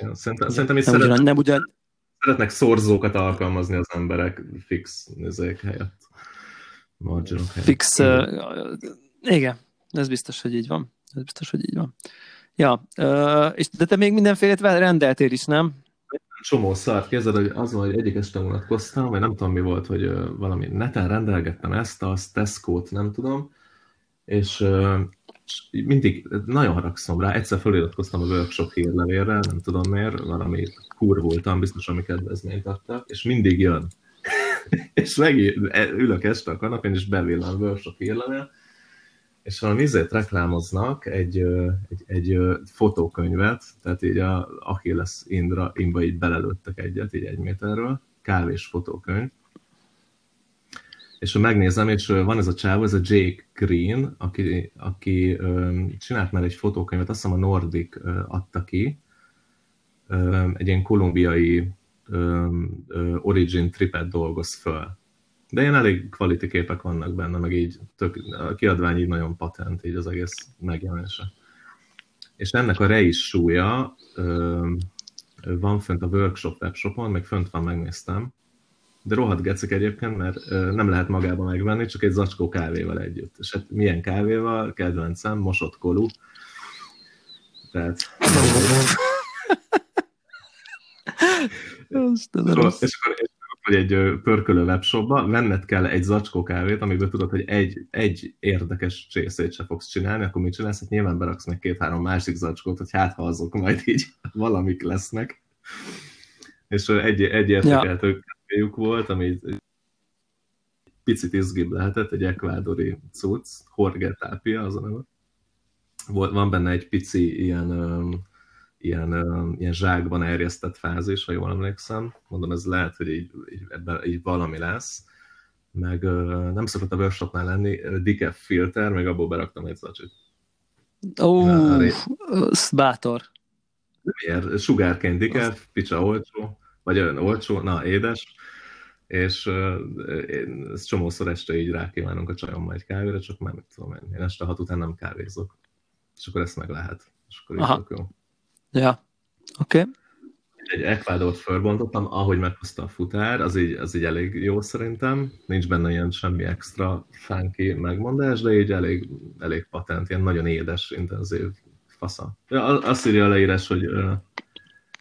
Ja, szerintem, szerintem is nem, szeret, ugyan, nem ugyan... szeretnek szorzókat alkalmazni az emberek fix nézők helyett. Marginok helyett. Fix, uh, igen, ez biztos, hogy így van. Ez biztos, hogy így van. Ja, uh, és de te még mindenfélét rendeltél is, nem? Csomó szart kezded, hogy az van, hogy egyik este unatkoztam, vagy nem tudom mi volt, hogy valami neten rendelgettem ezt, azt, Tesco-t, nem tudom, és mindig nagyon haragszom rá, egyszer feliratkoztam a workshop hírlevélre, nem tudom miért, valami kur voltam, biztos, ami kedvezményt adtak, és mindig jön. és megint ülök este a kanapén, és bevillan workshop hírlevél, és valami izét reklámoznak egy, egy, egy fotókönyvet, tehát így a Achilles Indra imba így belelőttek egyet, így egy méterről, kávés fotókönyv. És ha megnézem, és van ez a csávó, ez a Jake Green, aki, aki csinált már egy fotókönyvet, azt hiszem a Nordic adta ki, egy ilyen kolumbiai origin tripet dolgoz föl de ilyen elég quality képek vannak benne, meg így tök, a kiadvány így nagyon patent, így az egész megjelenése. És ennek a is súlya ö, van fönt a workshop webshopon, meg fönt van, megnéztem, de rohadt gecek egyébként, mert ö, nem lehet magába megvenni, csak egy zacskó kávéval együtt. És hát milyen kávéval? Kedvencem, mosott kolú. Tehát... és, akkor, és, akkor, vagy egy pörkölő webshopba, venned kell egy zacskó kávét, amiből tudod, hogy egy, egy érdekes csészét se fogsz csinálni, akkor mit csinálsz? Hát nyilván beraksz meg két-három másik zacskót, hogy hát ha azok majd így valamik lesznek. És egy, egy érdekeltő ja. kávéjuk volt, ami picit izgibb lehetett, egy ekvádori cucc, Jorge Tapia az a neve. Volt, van benne egy pici ilyen ilyen, ilyen zsákban erjesztett fázis, ha jól emlékszem. Mondom, ez lehet, hogy így, így, ebben így valami lesz. Meg nem szokott a workshopnál lenni, decaf filter, meg abból beraktam egy zacsit. Ó, oh, bátor. Miért? Sugárként decaf, picsa olcsó, vagy olyan olcsó, na, édes, és én ezt csomószor este így rákívánunk a csajommal egy kávéra, csak már mit tudom én, én este hat után nem kávézok. És akkor ezt meg lehet. És akkor így jó. Ja, oké. Okay. Egy Ecuadort fölbontottam, ahogy meghozta a futár, az így, az így elég jó szerintem. Nincs benne ilyen semmi extra funky megmondás, de így elég, elég patent, ilyen nagyon édes, intenzív fasza. Ja, azt írja a leírás, hogy uh,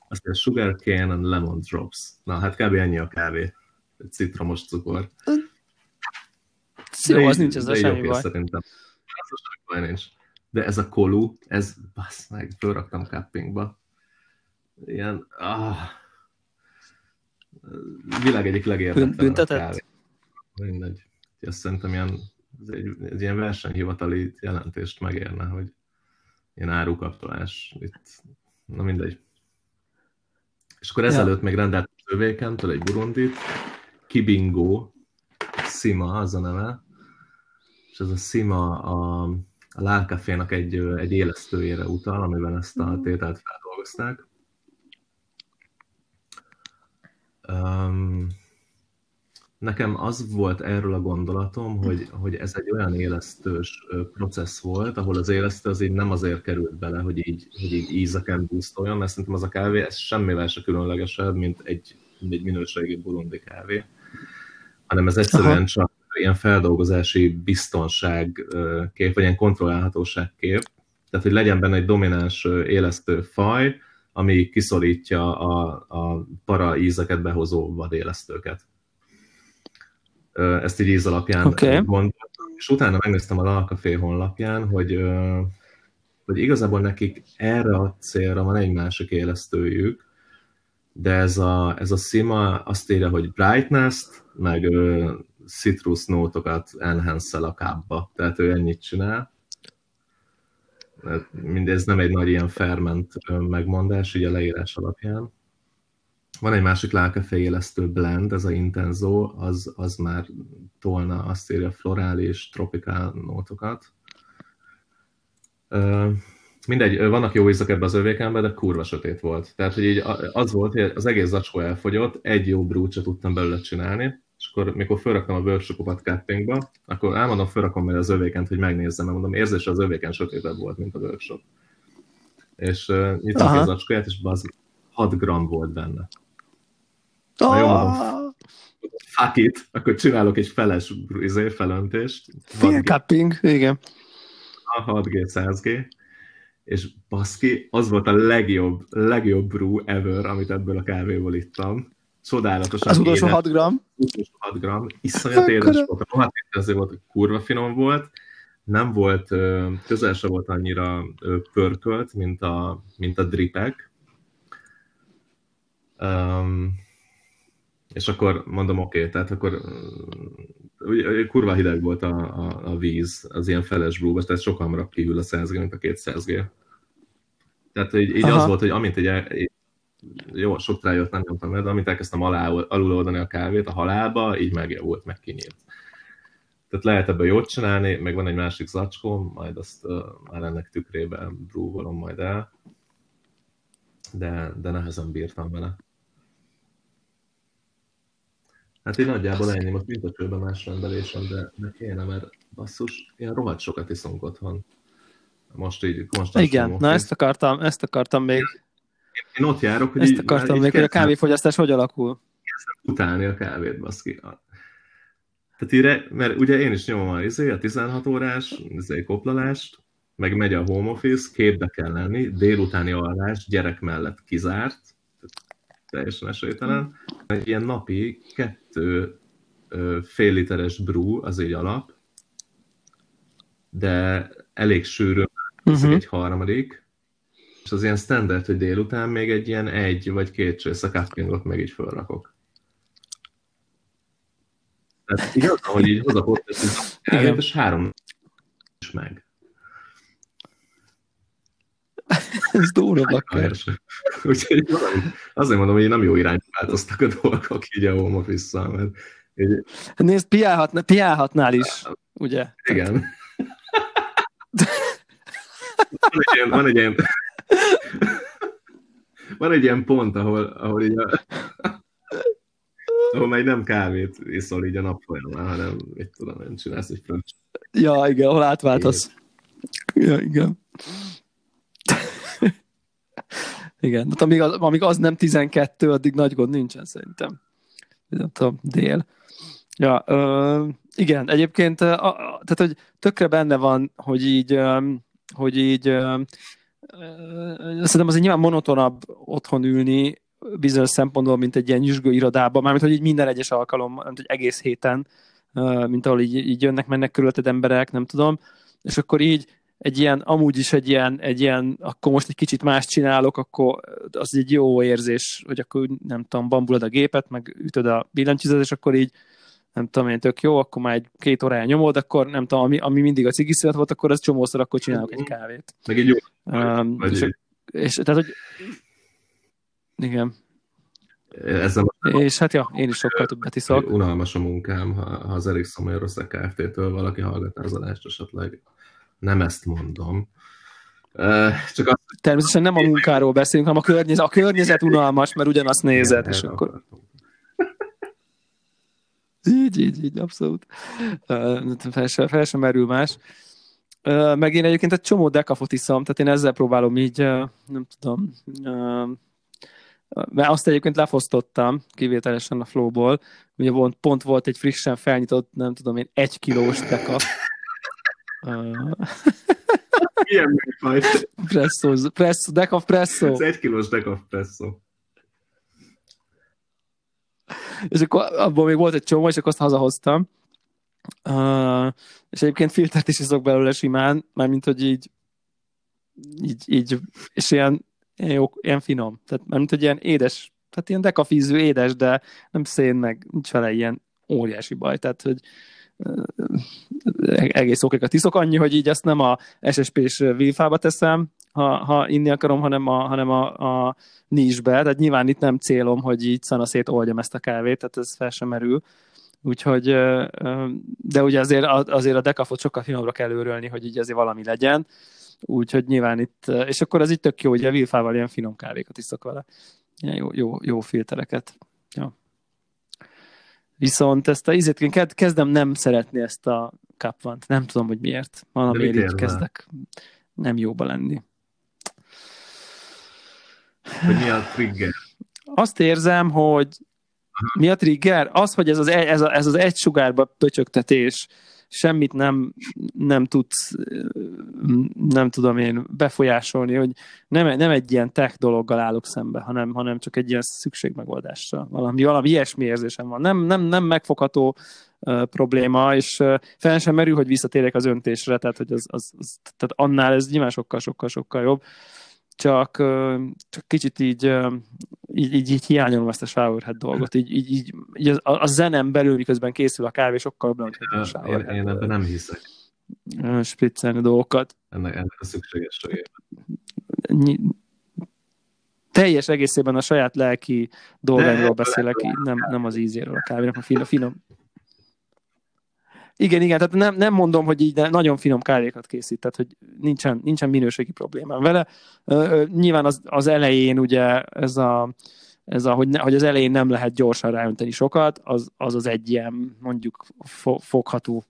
azt mondja, sugar cane and lemon drops. Na, hát kb. ennyi a kávé. Citromos cukor. Jó, az nincs ezzel semmi baj. Szerintem. Ez baj nincs. De ez a kolú, ez, bassz meg, fölraktam cuppingba. Ilyen, ah, világ egyik legérdekesebb. Büntetett? Mindegy. Azt szerintem ilyen, ez egy, egy ilyen versenyhivatali jelentést megérne, hogy ilyen árukapcsolás itt, na mindegy. És akkor ezelőtt ja. még rendelt övékentől egy burundit, Kibingo, Sima az a neve, és ez a Sima a, a Lálkafénak egy, egy élesztőjére utal, amiben ezt a tételt feldolgozták. Um, nekem az volt erről a gondolatom, hogy, hogy ez egy olyan élesztős processz volt, ahol az élesztő az így nem azért került bele, hogy így, hogy így ízeken búztoljon, mert szerintem az a kávé ez semmivel se különlegesebb, mint egy, egy minőségi burundi kávé, hanem ez egyszerűen Aha. csak ilyen feldolgozási biztonság kép, vagy ilyen kontrollálhatóság kép, tehát hogy legyen benne egy domináns élesztő faj, ami kiszorítja a, a para ízeket behozó vadélesztőket. Ezt így íz alapján okay. gondoltam. És utána megnéztem a Lalkafé honlapján, hogy, hogy igazából nekik erre a célra van egy másik élesztőjük, de ez a, ez a Sima azt írja, hogy brightness meg citrus nótokat enhance a kábba. Tehát ő ennyit csinál mindez nem egy nagy ilyen ferment megmondás, így a leírás alapján. Van egy másik lelkefejélesztő blend, ez a Intenzo, az, az már tolna azt írja florális, tropikál nótokat. Mindegy, vannak jó ízak ebbe az övékembe, de kurva sötét volt. Tehát, hogy így az volt, hogy az egész zacskó elfogyott, egy jó brúcsot tudtam belőle csinálni, és akkor mikor felraktam a workshopokat cappingba, akkor elmondom, felrakom majd az övékent, hogy megnézzem, mert mondom, érzése az övéken sötétebb volt, mint a workshop. És uh, nyitom ki az acskáját, és az 6 gram volt benne. Na jó, mondom, fuck it, akkor csinálok egy feles izé, felöntést. Fél cupping, igen. A 6G, 100G, és baszki, az volt a legjobb, legjobb brew ever, amit ebből a kávéból ittam csodálatosan Az utolsó 6 gram? Utolsó 6 gram, iszonyat édes volt. A rohadt azért volt, kurva finom volt, nem volt, közel sem volt annyira pörkölt, mint a, mint a dripek. Um, és akkor mondom, oké, okay, tehát akkor ugye, kurva hideg volt a, a, a víz az ilyen feles brúba, tehát sokkal hamarabb kihűl a 100 mint a 200 G. Tehát így, így az volt, hogy amint egy, egy jó, sok trájot nem nyomtam el, de amit elkezdtem alá, aluloldani a kávét a halálba, így megjavult, meg kinyílt. Tehát lehet ebből jót csinálni, meg van egy másik zacskó, majd azt uh, már ennek tükrében brúvolom majd el, de, de nehezen bírtam vele. Hát én nagyjából ennyi, most mint a csőben más rendelésem, de ne kéne, mert basszus, ilyen rohadt sokat iszunk otthon. Most így konstant. Igen, na ezt akartam, ezt akartam még én ott járok, hogy Ezt így, akartam még, hogy a kávéfogyasztás hogy alakul. Utálni a kávét, baszki. Tehát így, mert ugye én is nyomom a, izé, a 16 órás izé, koplalást, meg megy a home office, képbe kell lenni, délutáni alvás, gyerek mellett kizárt, teljesen esélytelen. Egy ilyen napi kettő fél literes brew, az egy alap, de elég sűrűn uh-huh. egy harmadik, és az ilyen standard, hogy délután még egy ilyen egy vagy két csész a cuppingot meg így felrakok. Tehát igaz, hogy így a kávét, és három is meg. Ez durva. Úgyhogy azért mondom, hogy nem jó irányba változtak a dolgok így a home office mert így... Nézd, piálhatna, piálhatnál is, ugye? Igen. van egy ilyen, van egy ilyen van egy ilyen pont, ahol, ahol így a, ahol majd nem kávét iszol így a nap folyamán, hanem mit tudom, én csinálsz egy fröccs. Ja, igen, ahol átváltasz. Ja, igen. igen, hát amíg az, amíg az nem 12, addig nagy gond nincsen szerintem. Nem tudom, dél. Ja, ö, igen, egyébként, a, a, tehát, hogy tökre benne van, hogy így, ö, hogy így ö, szerintem azért nyilván monotonabb otthon ülni bizonyos szempontból, mint egy ilyen nyüzsgő irodában, mármint, hogy így minden egyes alkalom, mint hogy egész héten mint ahol így, így jönnek, mennek körülötted emberek, nem tudom, és akkor így egy ilyen, amúgy is egy ilyen, egy ilyen, akkor most egy kicsit más csinálok, akkor az egy jó érzés, hogy akkor nem tudom, bambulod a gépet, meg ütöd a billentyűzetet, és akkor így nem tudom én, tök jó, akkor már egy két órája nyomod, akkor nem tudom, ami, ami mindig a cigiszület volt, akkor az csomószor, akkor csinálok egy kávét. Meg egy jó. Um, és, és, tehát, hogy igen. Ezzel és hát ja, én is sokkal többet iszok. Unalmas a munkám, ha, ha az Erik Szomajoroszak Kft-től valaki hallgatná az adást esetleg. Nem ezt mondom. Csak azt, Természetesen nem a munkáról beszélünk, hanem a környezet, a környezet unalmas, mert ugyanazt nézed, és akkor... Akartam. Így, így, így, abszolút. Fel sem, fel sem merül más. Meg én egyébként egy csomó dekafot iszom, tehát én ezzel próbálom így, nem tudom, mert azt egyébként lefosztottam kivételesen a flowból, ugye pont, pont volt egy frissen felnyitott, nem tudom én, egy kilós dekaf. Milyen műfaj? Presso, presso, decaf presso. Ez egy kilós decaf presso és akkor abból még volt egy csomó, és akkor azt hazahoztam. Uh, és egyébként filtert is iszok belőle simán, mármint, hogy így, így, így és ilyen, ilyen, jó, ilyen finom. Tehát mármint, hogy ilyen édes, tehát ilyen dekafízű édes, de nem szén, meg nincs vele ilyen óriási baj. Tehát, hogy egész okékat iszok, annyi, hogy így ezt nem a SSP-s vilfába teszem, ha, ha inni akarom, hanem a, hanem a, a nisbe, tehát nyilván itt nem célom, hogy így szanaszét oldjam ezt a kávét, tehát ez fel sem merül. Úgyhogy, de ugye azért, azért a dekafot sokkal finomra kell őrölni, hogy így azért valami legyen. Úgyhogy nyilván itt, és akkor az itt tök jó, ugye a vilfával ilyen finom kávékat iszok vele. Ilyen jó, jó, jó filtereket. Ja. Viszont ezt a ízét, kezdem nem szeretni ezt a kapvant. Nem tudom, hogy miért. Valamiért így kezdek nem jóba lenni. Hogy mi a trigger? Azt érzem, hogy mi a trigger? Az, hogy ez az, ez, a, ez az egy sugárba pöcsögtetés, semmit nem, nem tudsz, nem tudom én befolyásolni, hogy nem, nem egy ilyen tech dologgal állok szembe, hanem, hanem csak egy ilyen szükségmegoldással. Valami, valami ilyesmi érzésem van. Nem, nem, nem megfogható probléma, és uh, fel sem merül, hogy visszatérek az öntésre, tehát, hogy az, az, az, tehát annál ez nyilván sokkal, sokkal, sokkal jobb csak, csak kicsit így, így, így, így hiányolom ezt a showerhead dolgot. Így, így, így, így a, a zenem belül, miközben készül a kávé, sokkal jobban, hogy a showerhead. Én, én ebben nem hiszek. Spriccelni dolgokat. Ennek, ennek a szükségességében. Teljes egészében a saját lelki dolgáról beszélek, nem, nem az ízéről a kávénak, a finom, igen, igen, tehát nem, nem mondom, hogy így nagyon finom kávékat készít, tehát hogy nincsen, nincsen minőségi problémám vele. Nyilván az, az elején ugye ez a, ez a hogy, ne, hogy az elején nem lehet gyorsan ráönteni sokat, az az, az egy ilyen mondjuk fo, fogható,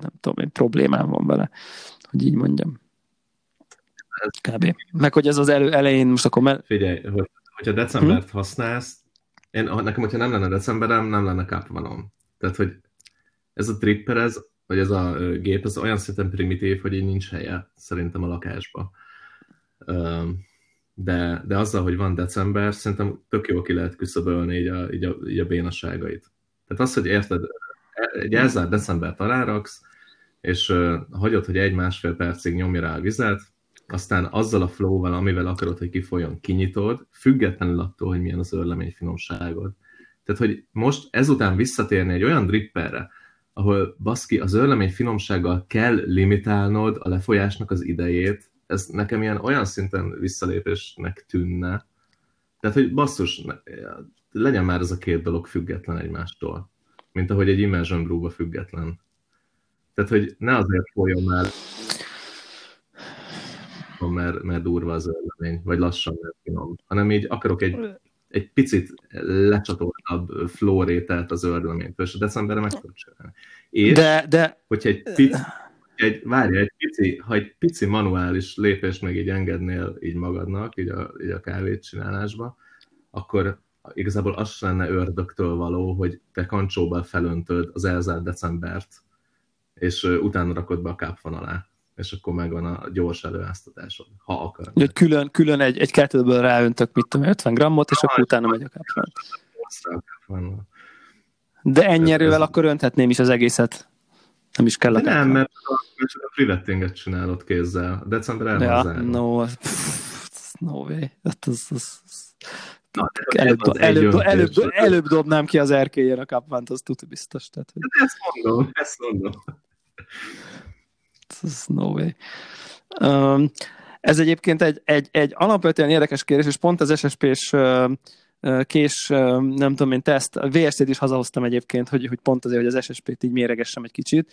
nem tudom én, problémám van vele, hogy így mondjam. Kb. Meg hogy ez az elő, elején most akkor... Me- Figyelj, hogy, hogyha decembert hm? használsz, én, nekem, hogyha nem lenne decemberem, nem lenne kápvanom. Tehát, hogy ez a tripper, ez, vagy ez a gép, ez olyan szinten primitív, hogy így nincs helye szerintem a lakásba. De, de azzal, hogy van december, szerintem tök jó ki lehet küszöbölni így a, így a, így a bénaságait. Tehát az, hogy érted, egy elzárt december taláraksz, és hagyod, hogy egy-másfél percig nyomja rá a vizet, aztán azzal a flow-val, amivel akarod, hogy kifolyjon, kinyitod, függetlenül attól, hogy milyen az örlemény finomságod. Tehát, hogy most ezután visszatérni egy olyan dripperre, ahol baszki, az örlemény finomsággal kell limitálnod a lefolyásnak az idejét, ez nekem ilyen olyan szinten visszalépésnek tűnne. Tehát, hogy basszus, legyen már ez a két dolog független egymástól, mint ahogy egy immersion brew független. Tehát, hogy ne azért folyjon már mert, mert durva az örlemény, vagy lassan, mert finom, hanem így akarok egy egy picit lecsatoltabb flórételt az ördöménytől, és a decemberre meg tudod csinálni. És de, de... hogyha egy pici, egy, várj, egy pici, ha egy pici manuális lépést meg így engednél így magadnak, így a, így a kávét csinálásba, akkor igazából az sem lenne ördögtől való, hogy te kancsóban felöntöd az elzárt decembert, és utána rakod be a kápfan alá és akkor megvan a gyors előáztatásod, ha akar. Hogy külön, külön egy, egy kettőből ráöntök, mit tudom, 50 grammot, és akkor utána megy a kápfán. De ennyi erővel akkor önthetném is az egészet. Nem is kell a Nem, mert csak a freevettinget csinálod kézzel. December ja, no, pff, no way. Hát az, az, az. Na, előbb, az előbb, előbb, előbb, előbb, dobnám ki az erkélyen a kapvánt, az tuti biztos. Tehát, hogy... Ezt mondom, ezt mondom. Ez no way. Um, ez egyébként egy, egy, egy alapvetően érdekes kérdés, és pont az SSP-s uh, kés, nem tudom én, teszt, a VSC-t is hazahoztam egyébként, hogy, hogy pont azért, hogy az SSP-t így méregessem egy kicsit,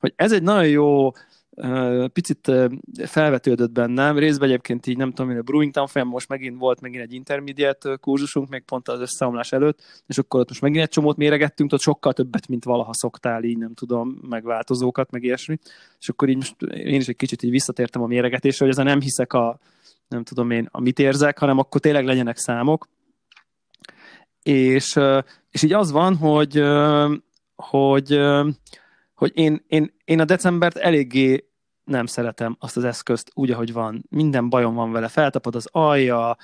hogy ez egy nagyon jó picit felvetődött bennem, részben egyébként így nem tudom, hogy a Brewing tanfolyam most megint volt megint egy intermediate kurzusunk, még pont az összeomlás előtt, és akkor ott most megint egy csomót méregettünk, ott sokkal többet, mint valaha szoktál, így nem tudom, megváltozókat, meg ilyesmi, és akkor így most én is egy kicsit így visszatértem a méregetésre, hogy ez a nem hiszek a, nem tudom én, amit érzek, hanem akkor tényleg legyenek számok, és, és így az van, hogy, hogy, hogy én, én, én a decembert eléggé nem szeretem azt az eszközt úgy, ahogy van. Minden bajom van vele, feltapad az alja,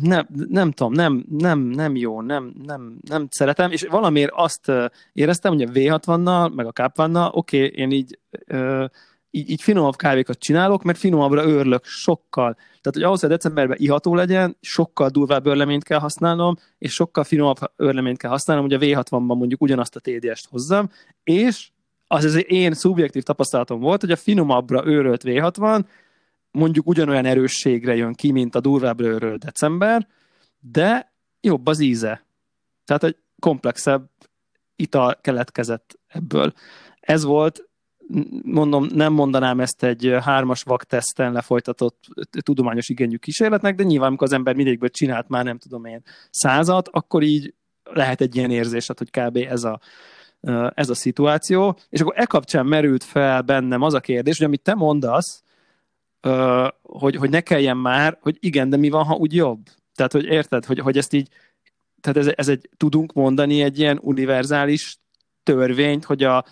nem, nem tudom, nem, nem, nem jó, nem, nem, nem szeretem, és valamiért azt éreztem, hogy a V60-nal, meg a K-nal, oké, okay, én így így, így finomabb kávékat csinálok, mert finomabbra őrlök sokkal. Tehát, hogy ahhoz, hogy decemberben iható legyen, sokkal durvább örleményt kell használnom, és sokkal finomabb örleményt kell használnom, hogy a V60-ban mondjuk ugyanazt a TDS-t hozzam, és az az én szubjektív tapasztalatom volt, hogy a finomabbra őrölt V60 mondjuk ugyanolyan erősségre jön ki, mint a durvábbra őrölt december, de jobb az íze. Tehát egy komplexebb ital keletkezett ebből. Ez volt mondom, nem mondanám ezt egy hármas vakteszten lefolytatott tudományos igényű kísérletnek, de nyilván, amikor az ember mindegyikből csinált már nem tudom én százat, akkor így lehet egy ilyen érzés, hát, hogy kb. ez a, ez a szituáció, és akkor e kapcsán merült fel bennem az a kérdés, hogy amit te mondasz, hogy, hogy ne kelljen már, hogy igen, de mi van, ha úgy jobb? Tehát, hogy érted, hogy, hogy ezt így, tehát ez, ez egy, tudunk mondani egy ilyen univerzális törvényt, hogy a,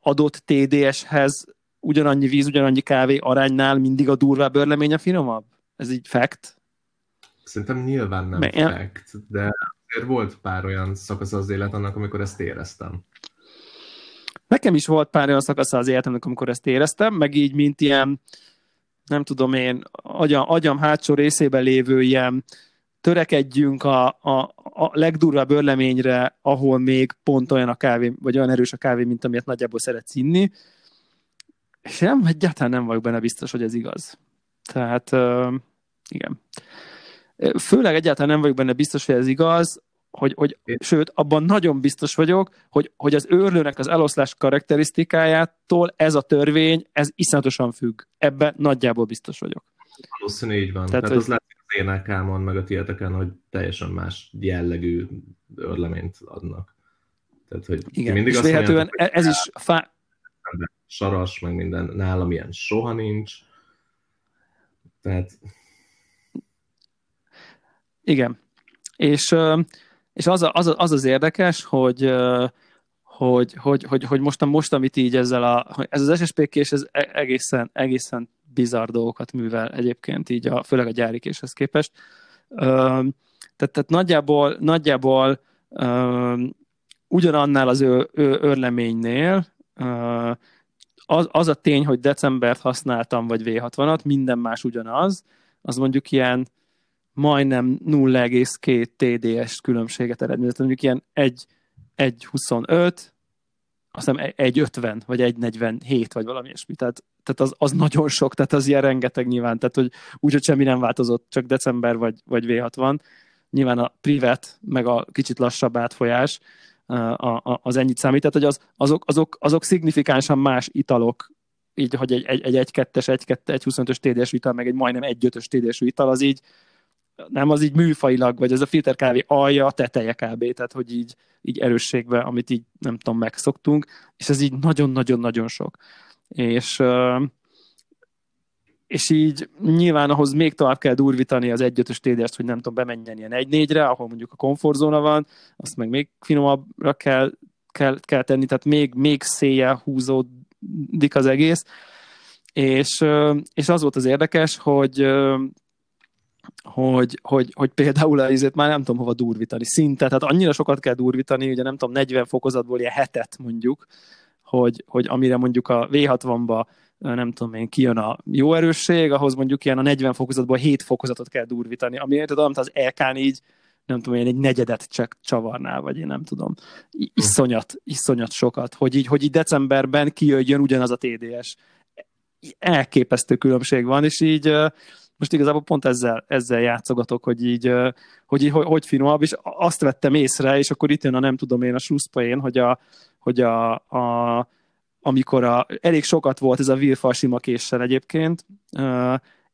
adott TDS-hez ugyanannyi víz, ugyanannyi kávé aránynál mindig a durvább örlemény a finomabb? Ez így fact? Szerintem nyilván nem Mert fact, de azért volt pár olyan szakasz az élet annak, amikor ezt éreztem. Nekem is volt pár olyan szakasz az életemnek, amikor ezt éreztem, meg így, mint ilyen, nem tudom én, agyam, agyam hátsó részében lévő ilyen törekedjünk a, a, a legdurvább örleményre, ahol még pont olyan a kávé, vagy olyan erős a kávé, mint amilyet nagyjából szeretsz inni, és nem, egyáltalán nem vagyok benne biztos, hogy ez igaz. Tehát, uh, igen. Főleg egyáltalán nem vagyok benne biztos, hogy ez igaz, hogy, hogy sőt, abban nagyon biztos vagyok, hogy, hogy az őrlőnek az eloszlás karakterisztikájától ez a törvény, ez iszonyatosan függ. Ebben nagyjából biztos vagyok. Valószínű így van. Tehát, Tehát hogy... az énekámon, meg a tieteken, hogy teljesen más jellegű örleményt adnak. Tehát, hogy Igen, mindig és azt mondjátok, ez is fá... saras, meg minden, nálam ilyen soha nincs. Tehát... Igen. És, és az, az, az az érdekes, hogy hogy, hogy, hogy, hogy most, most, amit így ezzel a, ez az SSP és ez e-, egészen, egészen bizarr dolgokat művel egyébként, így a, főleg a gyári késhez képest. Ö, tehát, tehát nagyjából, nagyjából ugyanannál az ő, ő, őrleménynél ö, az, az a tény, hogy decembert használtam, vagy V60-at, minden más ugyanaz, az mondjuk ilyen majdnem 0,2 TDS különbséget eredményez. Mondjuk ilyen 1,25, azt hiszem 1,50 vagy 1,47 vagy valami ilyesmi. Tehát, tehát az, az nagyon sok, tehát az ilyen rengeteg nyilván, tehát hogy úgy, hogy semmi nem változott, csak december vagy, vagy V60. Nyilván a privet, meg a kicsit lassabb átfolyás, a, a, az ennyit számít, tehát hogy az, azok, azok, azok szignifikánsan más italok, így, hogy egy, egy, egy 1-2-es, 1-2, 1-25-ös TDS ital, meg egy majdnem 1-5-ös TDS ital, az így, nem az így műfailag, vagy ez a filterkávé alja, teteje kb. Tehát, hogy így, így erősségbe, amit így nem tudom, megszoktunk, és ez így nagyon-nagyon-nagyon sok. És, és így nyilván ahhoz még tovább kell durvítani az 1-5-ös TDS-t, hogy nem tudom, bemenjen ilyen 1-4-re, ahol mondjuk a komfortzóna van, azt meg még finomabbra kell, kell, kell tenni, tehát még, még széjjel húzódik az egész. És, és az volt az érdekes, hogy hogy, hogy, hogy például azért már nem tudom hova durvítani szinte, tehát annyira sokat kell durvítani, ugye nem tudom, 40 fokozatból ilyen hetet mondjuk, hogy, hogy amire mondjuk a V60-ba nem tudom én, kijön a jó erősség, ahhoz mondjuk ilyen a 40 fokozatból 7 fokozatot kell durvítani, ami tudom, az EK-n így nem tudom, én egy negyedet csak csavarnál, vagy én nem tudom. Iszonyat, iszonyat sokat, hogy így, hogy így decemberben kijöjjön ugyanaz a TDS. Elképesztő különbség van, és így most igazából pont ezzel, ezzel játszogatok, hogy így, hogy, hogy, hogy finomabb, és azt vettem észre, és akkor itt jön a nem tudom én a slusszpoén, hogy a, hogy a, a amikor a, elég sokat volt ez a Vilfal sima késsel egyébként,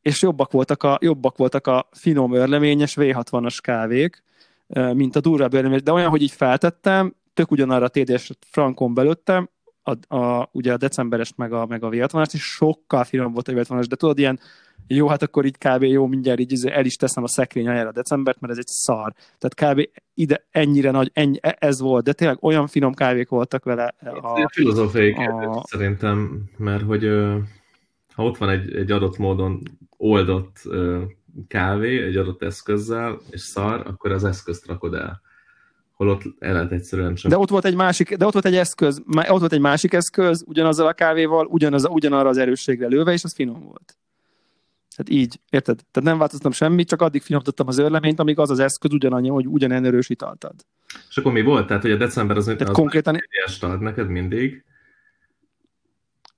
és jobbak voltak a, jobbak voltak a finom örleményes V60-as kávék, mint a durvább örleményes, de olyan, hogy így feltettem, tök ugyanarra a TDS frankon belőttem, a, a, ugye a decemberes meg a, meg a V60-as, és sokkal finom volt a V60-as, de tudod, ilyen jó, hát akkor így kb. jó, mindjárt így izé el is teszem a szekrény a decembert, mert ez egy szar. Tehát kb. ide ennyire nagy, ennyi, e, ez volt, de tényleg olyan finom kávék voltak vele. A, a filozófiai a... szerintem, mert hogy ha ott van egy, egy adott módon oldott kávé egy adott eszközzel, és szar, akkor az eszközt rakod el holott el lehet egyszerűen csak... De ott volt egy másik, de ott volt egy eszköz, ott volt egy másik eszköz, ugyanazzal a kávéval, ugyanaz, ugyanarra az erősségre lőve, és az finom volt. Tehát így, érted? Tehát nem változtam semmit, csak addig finomítottam az örleményt, amíg az az eszköz ugyanannyi, hogy ugyanenn erős italtad. És akkor mi volt? Tehát, hogy a december az, tehát az konkrétan... ad neked mindig?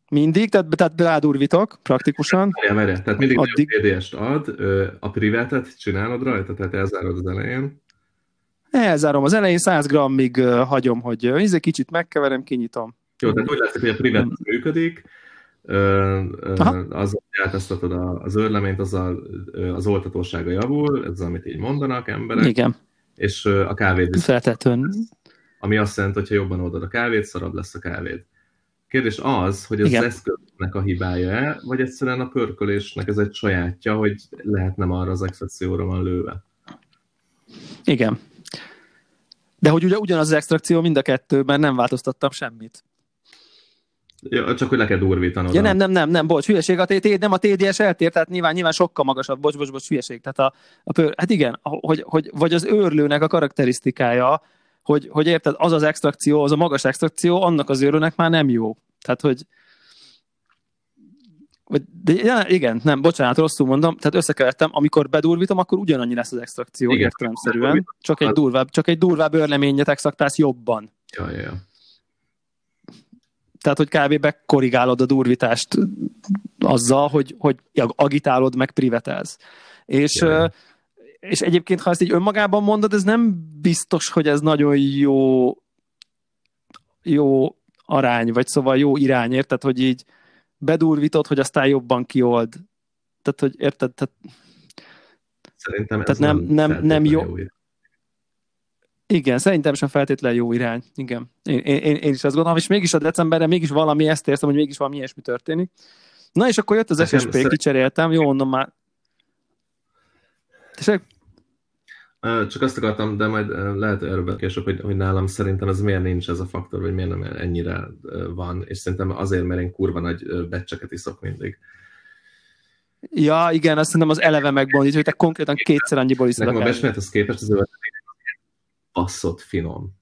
Mindig, tehát, tehát rádurvitok praktikusan. Ja, merje, tehát mindig addig... Ad, a privátet csinálod rajta, tehát elzárod az elején. Elzárom az elején, 100 grammig hagyom, hogy egy kicsit megkeverem, kinyitom. Jó, tehát úgy látszik, hogy a privát működik, az, hogy áteszteted az örleményt, az a, az oltatósága javul, ez az, amit így mondanak emberek. Igen. És a kávéd Feltetően. Ami azt jelenti, hogy ha jobban oldod a kávét, szarabb lesz a kávéd. Kérdés az, hogy ez Igen. az eszköznek a hibája-e, vagy egyszerűen a pörkölésnek ez egy sajátja, hogy lehet nem arra az extrakcióra van lőve. Igen. De hogy ugye ugyanaz az extrakció mind a kettőben nem változtattam semmit. Ja, csak hogy le kell durvítanod. Ja, nem, nem, nem, nem, bocs, hülyeség, a TD, nem a TDS eltér, tehát nyilván, nyilván sokkal magasabb, bocs, bocs, bocs, hülyeség. Tehát a, a pör, hát igen, hogy, hogy, vagy az őrlőnek a karakterisztikája, hogy, hogy érted, az az extrakció, az a magas extrakció, annak az őrlőnek már nem jó. Tehát, hogy de ja, igen, nem, bocsánat, rosszul mondom, tehát összekevertem, amikor bedurvítom, akkor ugyanannyi lesz az extrakció igen, értelemszerűen, csak egy durvább, csak egy durvább örleményet extraktálsz jobban. Ja, ja, ja tehát hogy kb. bekorrigálod a durvítást azzal, hogy, hogy agitálod, meg privetelsz. És, és egyébként, ha ezt így önmagában mondod, ez nem biztos, hogy ez nagyon jó jó arány, vagy szóval jó irány, érted, hogy így bedurvítod, hogy aztán jobban kiold. Tehát, hogy érted, tehát Szerintem tehát nem, nem, nem, nem jó. jó igen, szerintem sem feltétlenül jó irány. Igen. Én, én, én is azt gondolom, és mégis a decemberre mégis valami ezt érzem, hogy mégis valami ilyesmi történik. Na és akkor jött az SSP, kicseréltem, jó mondom már. Tessék? Csak azt akartam, de majd lehet erről később, hogy, hogy nálam szerintem ez miért nincs ez a faktor, vagy miért nem ennyire van, és szerintem azért, mert én kurva nagy becseket iszok mindig. Ja, igen, azt szerintem az eleve megbondít, hogy te konkrétan kétszer annyiból iszod Nekem a besmélethez képest az baszott finom.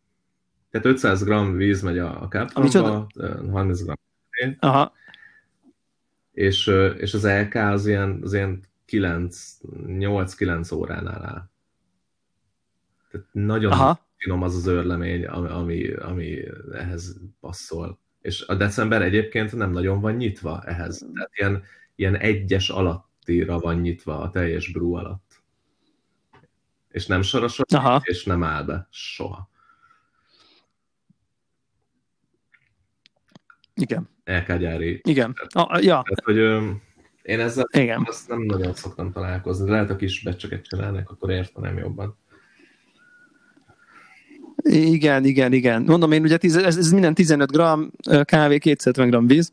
Tehát 500 g víz megy a kápromba, 30 g. Aha. És, és az LK az ilyen, az ilyen 8-9 óránál áll. Tehát nagyon Aha. finom az az őrlemény, ami, ami, ehhez passzol. És a december egyébként nem nagyon van nyitva ehhez. Tehát ilyen, ilyen egyes alattira van nyitva a teljes brú alatt és nem Aha. és nem áll be soha. Igen. LK-gyári. Igen. A, ja. Tehát, hogy ö, én ezzel Igen. Azt nem nagyon szoktam találkozni. Lehet, a kis becseket csinálnak, akkor értenem jobban. Igen, igen, igen. Mondom én, ugye ez, ez minden 15 g kávé, 270 g víz.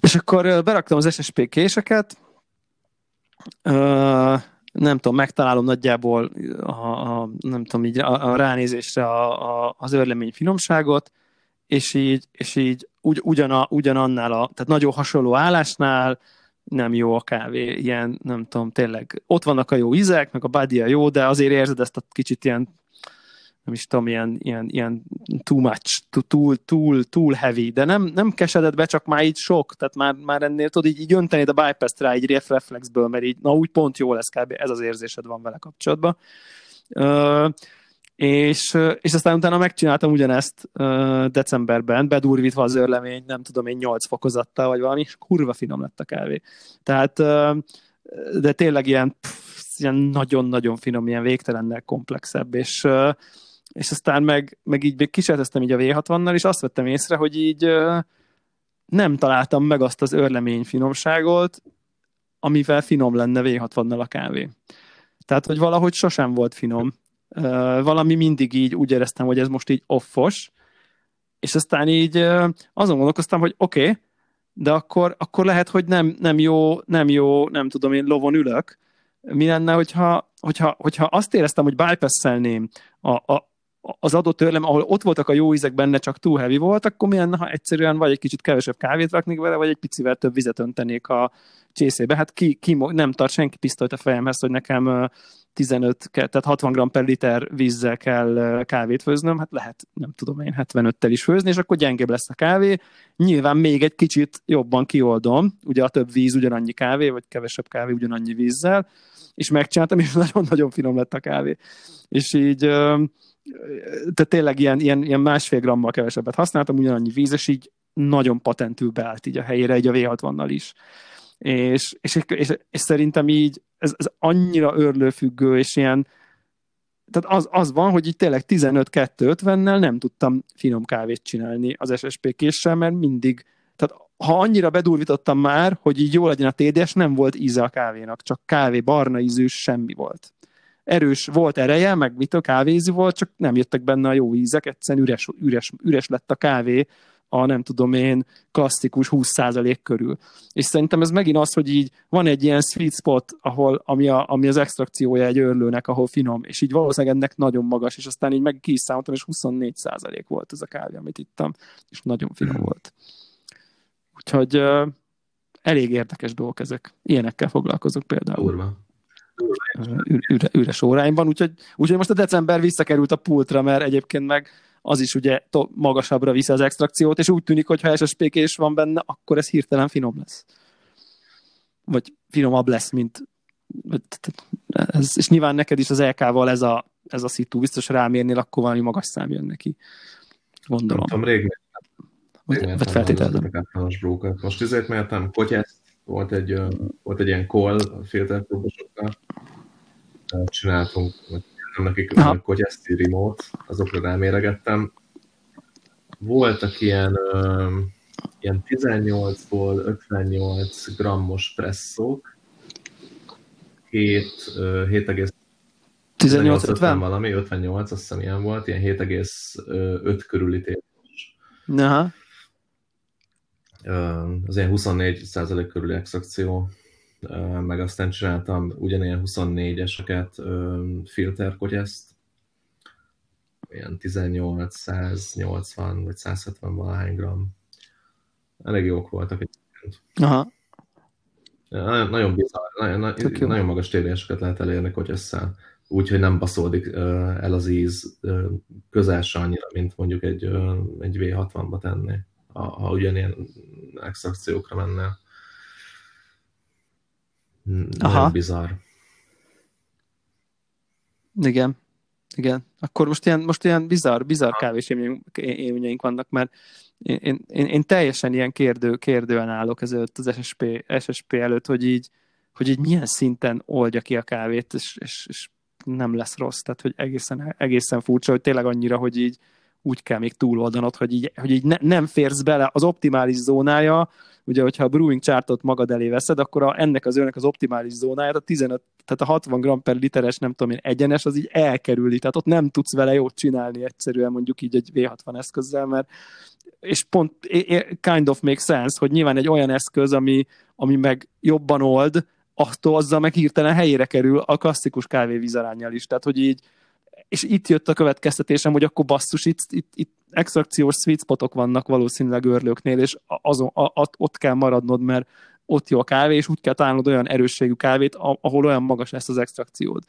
És akkor beraktam az SSP késeket, nem tudom, megtalálom nagyjából a, a nem tudom, így a, a ránézésre a, a, az örlemény finomságot, és így, és így ugy, ugyana, ugyanannál, a, tehát nagyon hasonló állásnál, nem jó a kávé, ilyen, nem tudom, tényleg ott vannak a jó ízek, meg a body jó, de azért érzed ezt a kicsit ilyen nem is tudom, ilyen, ilyen, ilyen too much, too, too, too heavy, de nem, nem kesedett be, csak már így sok, tehát már, már ennél tudod, így, így öntenéd a bypass rá így reflexből, mert így, na úgy pont jó lesz kb. ez az érzésed van vele kapcsolatban. Uh, és, és aztán utána megcsináltam ugyanezt uh, decemberben, bedurvítva az örlemény, nem tudom én, 8 fokozattal, vagy valami, és kurva finom lett a kávé. Tehát, uh, de tényleg ilyen, pff, ilyen nagyon-nagyon finom, ilyen végtelennel komplexebb, és, uh, és aztán meg, meg így kísérleteztem így a V60-nal, és azt vettem észre, hogy így nem találtam meg azt az örlemény finomságot, amivel finom lenne V60-nal a kávé. Tehát, hogy valahogy sosem volt finom, valami mindig így úgy éreztem, hogy ez most így offos, és aztán így azon gondolkoztam, hogy oké, okay, de akkor, akkor lehet, hogy nem, nem jó, nem jó, nem tudom én, lovon ülök. Mi lenne, hogyha, hogyha, hogyha azt éreztem, hogy bypass-elném a, a, az adott törlem, ahol ott voltak a jó ízek benne, csak túl heavy volt, akkor mi lenne, ha egyszerűen vagy egy kicsit kevesebb kávét raknék vele, vagy egy picivel több vizet öntenék a csészébe. Hát ki, ki nem tart senki pisztolyt a fejemhez, hogy nekem 15, tehát 60 g per liter vízzel kell kávét főznöm, hát lehet, nem tudom én, 75-tel is főzni, és akkor gyengébb lesz a kávé. Nyilván még egy kicsit jobban kioldom, ugye a több víz ugyanannyi kávé, vagy kevesebb kávé ugyanannyi vízzel, és megcsináltam, és nagyon-nagyon finom lett a kávé. És így, tehát tényleg ilyen, ilyen, ilyen másfél grammal kevesebbet használtam, ugyanannyi víz, és így nagyon patentül beállt így a helyére, így a V60-nal is. És, és, és, és szerintem így ez, ez annyira örlőfüggő, és ilyen, tehát az, az van, hogy itt tényleg 15-2-50-nel nem tudtam finom kávét csinálni az SSP késsel, mert mindig, tehát ha annyira bedurvítottam már, hogy így jó legyen a TDS, nem volt íze a kávénak, csak kávé, barna ízű, semmi volt. Erős volt ereje, meg mit a kávézű volt, csak nem jöttek benne a jó ízek, egyszerűen üres, üres, üres lett a kávé, a nem tudom én klasszikus 20% körül. És szerintem ez megint az, hogy így van egy ilyen sweet spot, ahol, ami, a, ami az extrakciója egy örlőnek, ahol finom, és így valószínűleg ennek nagyon magas, és aztán így meg ki is számoltam, és 24% volt ez a kávé, amit ittam, és nagyon finom mm. volt. Úgyhogy uh, elég érdekes dolgok ezek. Ilyenekkel foglalkozok például. Urva. Üre, üres óráimban, úgyhogy, úgyhogy most a december visszakerült a pultra, mert egyébként meg az is ugye magasabbra viszi az extrakciót, és úgy tűnik, hogy ha SSPK is van benne, akkor ez hirtelen finom lesz. Vagy finomabb lesz, mint ez, és nyilván neked is az LK-val ez a, ez a szitu, biztos rámérnél, akkor valami magas szám jön neki. Gondolom. Nem tudom, rég vagy, vagy feltételezem. Most ezért mértem kotyászt, volt egy, volt egy ilyen call filterpróbosokkal, csináltunk, vagy nekik kogyeszti remote, azokra ráméregettem. Voltak ilyen, uh, ilyen 18-ból 58 grammos presszók, 7, uh, 7 18 50 valami, 58, azt hiszem ilyen volt, ilyen 7,5 körüli tétos. Aha. Az ilyen 24% körüli extrakció meg aztán csináltam ugyanilyen 24-eseket filterkogyeszt, ilyen 18, 180 vagy 170 valahány gram. Elég jók voltak egyébként. Aha. Nagyon, nagyon bizarr, nagyon, nagyon magas téréseket lehet elérni kogyesszel, úgyhogy nem baszódik el az íz közel se annyira, mint mondjuk egy, egy V60-ba tenni, ha, ha ugyanilyen extrakciókra menne. Aha. Nagyon bizarr. Igen. Igen. Akkor most ilyen, most ilyen bizarr, bizarr kávés élményeink vannak, mert én, én, én, én, teljesen ilyen kérdő, kérdően állok ezelőtt az SSP, SSP előtt, hogy így, hogy így milyen szinten oldja ki a kávét, és, és, és nem lesz rossz. Tehát, hogy egészen, egészen furcsa, hogy tényleg annyira, hogy így úgy kell még túloldanod, hogy így, hogy így ne, nem férsz bele az optimális zónája, ugye, hogyha a brewing chartot magad elé veszed, akkor a, ennek az őnek az optimális zónáját, a 15, tehát a 60 g per literes, nem tudom én, egyenes, az így elkerüli, tehát ott nem tudsz vele jót csinálni egyszerűen mondjuk így egy V60 eszközzel, mert és pont kind of makes sense, hogy nyilván egy olyan eszköz, ami, ami meg jobban old, attól azzal meg hirtelen helyére kerül a klasszikus kávévízarányjal is. Tehát, hogy így, és itt jött a következtetésem, hogy akkor basszus, itt, itt, itt extrakciós sweet spotok vannak valószínűleg örlőknél, és azon, a, a, ott kell maradnod, mert ott jó a kávé, és úgy kell találnod olyan erősségű kávét, ahol olyan magas lesz az extrakciód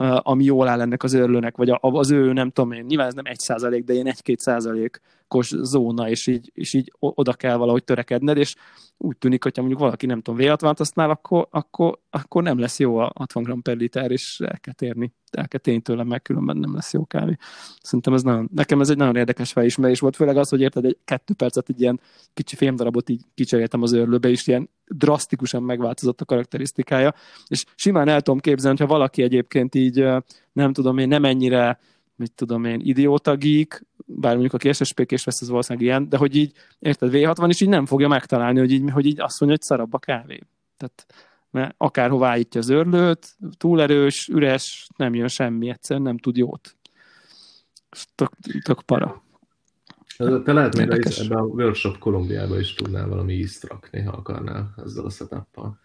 ami jól áll ennek az örlőnek, vagy az ő, nem tudom én, nyilván ez nem egy százalék, de ilyen egy-két százalékos zóna, és így, és így oda kell valahogy törekedned, és úgy tűnik, hogyha mondjuk valaki nem tudom, V60-t használ, akkor, akkor, akkor nem lesz jó a 60 gram per liter, és el kell térni, el kell térni tőlem, meg különben nem lesz jó kávé. Szerintem ez nagyon, nekem ez egy nagyon érdekes felismerés volt, főleg az, hogy érted, egy kettő percet egy ilyen kicsi fémdarabot így kicseréltem az őrlőbe, és ilyen drasztikusan megváltozott a karakterisztikája, és simán el tudom képzelni, hogyha valaki egyébként így, nem tudom én, nem ennyire mit tudom én, idióta geek, bár mondjuk aki SSP-kés vesz, az valószínűleg ilyen, de hogy így, érted, V60 is így nem fogja megtalálni, hogy így, hogy így azt mondja, hogy szarabb a kávé. Tehát mert akárhová állítja az őrlőt, túl erős, üres, nem jön semmi, egyszerűen nem tud jót. Tök, tök para. Te lehet még ebben a workshop Kolumbiában is tudnál valami ízt rakni, ha akarnál ezzel a setup-pal.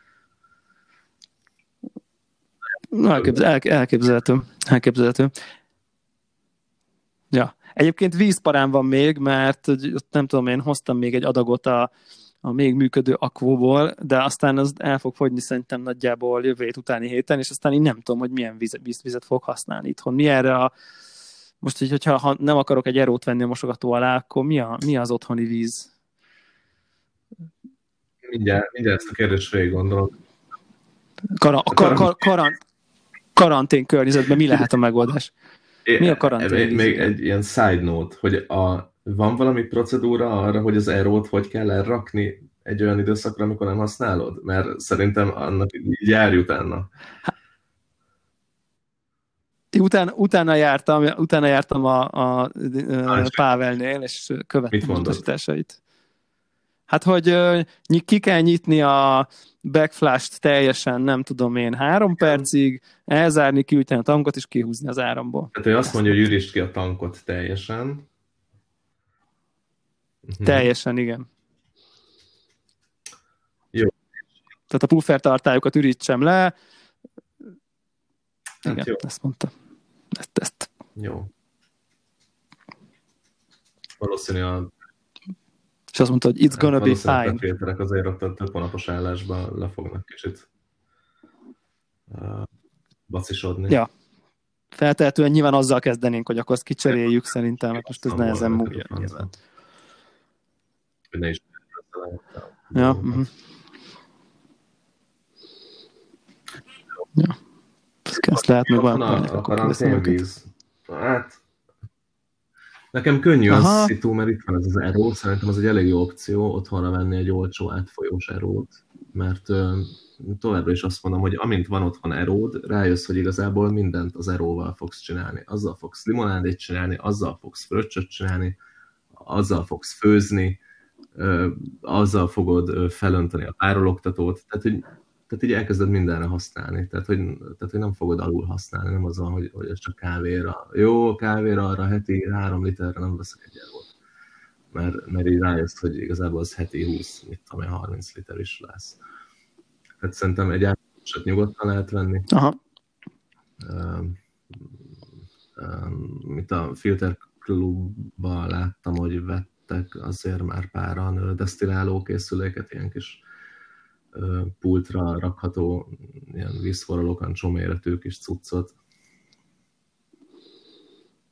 Elképzel, elképzelhető. elképzelhető. Ja. Egyébként vízparán van még, mert nem tudom, én hoztam még egy adagot a, a még működő akvóból, de aztán az el fog fogyni szerintem nagyjából jövő hét utáni héten, és aztán én nem tudom, hogy milyen víz, víz, vizet fog használni itthon. Mi erre a, most, így, hogyha ha nem akarok egy erót venni a mosogató alá, akkor mi, a, mi az otthoni víz? Mindjárt, mindjárt ezt a kérdést végig gondolok. Kara, kar, kar, karant, karantén környezetben mi lehet a megoldás? Mi a karantén? Még egy ilyen side note, hogy a, van valami procedúra arra, hogy az erót hogy kell elrakni egy olyan időszakra, amikor nem használod? Mert szerintem annak így járj utána. Utána, utána, jártam, utána jártam a, a, a Pávelnél, és követtem a utasításait. Hát, hogy ki kell nyitni a backflash-t teljesen, nem tudom én, három percig, elzárni, kiütni a tankot, és kihúzni az áramból. Tehát ő azt mondja, hogy ürítsd ki a tankot teljesen. Mhm. Teljesen, igen. Jó. Tehát a puffer tartályokat ürítsem le. Hát igen, jó. ezt mondta. Ezt, ezt. Jó. Valószínű a és azt mondta, hogy it's gonna be fine. A azért ott a több hónapos állásban le fognak kicsit uh, bacisodni. Ja. Feltehetően nyilván azzal kezdenénk, hogy akkor azt kicseréljük szerintem, mert most ez nehezen múlja nyilván. Hogy ne is Ja. Uh-huh. Ja. Ezt lehet még valamit. A, a karanténvíz. Hát, Nekem könnyű Aha. az szitu, mert itt van ez az eró, szerintem az egy elég jó opció otthonra venni egy olcsó átfolyós erót, mert továbbra is azt mondom, hogy amint van otthon eród, rájössz, hogy igazából mindent az eróval fogsz csinálni. Azzal fogsz limonádét csinálni, azzal fogsz fröccsöt csinálni, azzal fogsz főzni, azzal fogod felönteni a párologtatót, tehát hogy tehát így elkezded mindenre használni, tehát hogy, tehát, hogy nem fogod alul használni, nem az van, hogy, hogy ez csak kávéra. Jó, kávéra arra heti három literre nem veszek egy eurót. Mert, mert így rájössz, hogy igazából az heti 20, mit tudom 30 liter is lesz. Tehát szerintem egy átlagoset nyugodtan lehet venni. Aha. Um, um, mint a Filter Clubban láttam, hogy vettek azért már páran desztiláló készüléket, ilyen kis pultra rakható ilyen vízforraló kancsóméretű kis cuccot.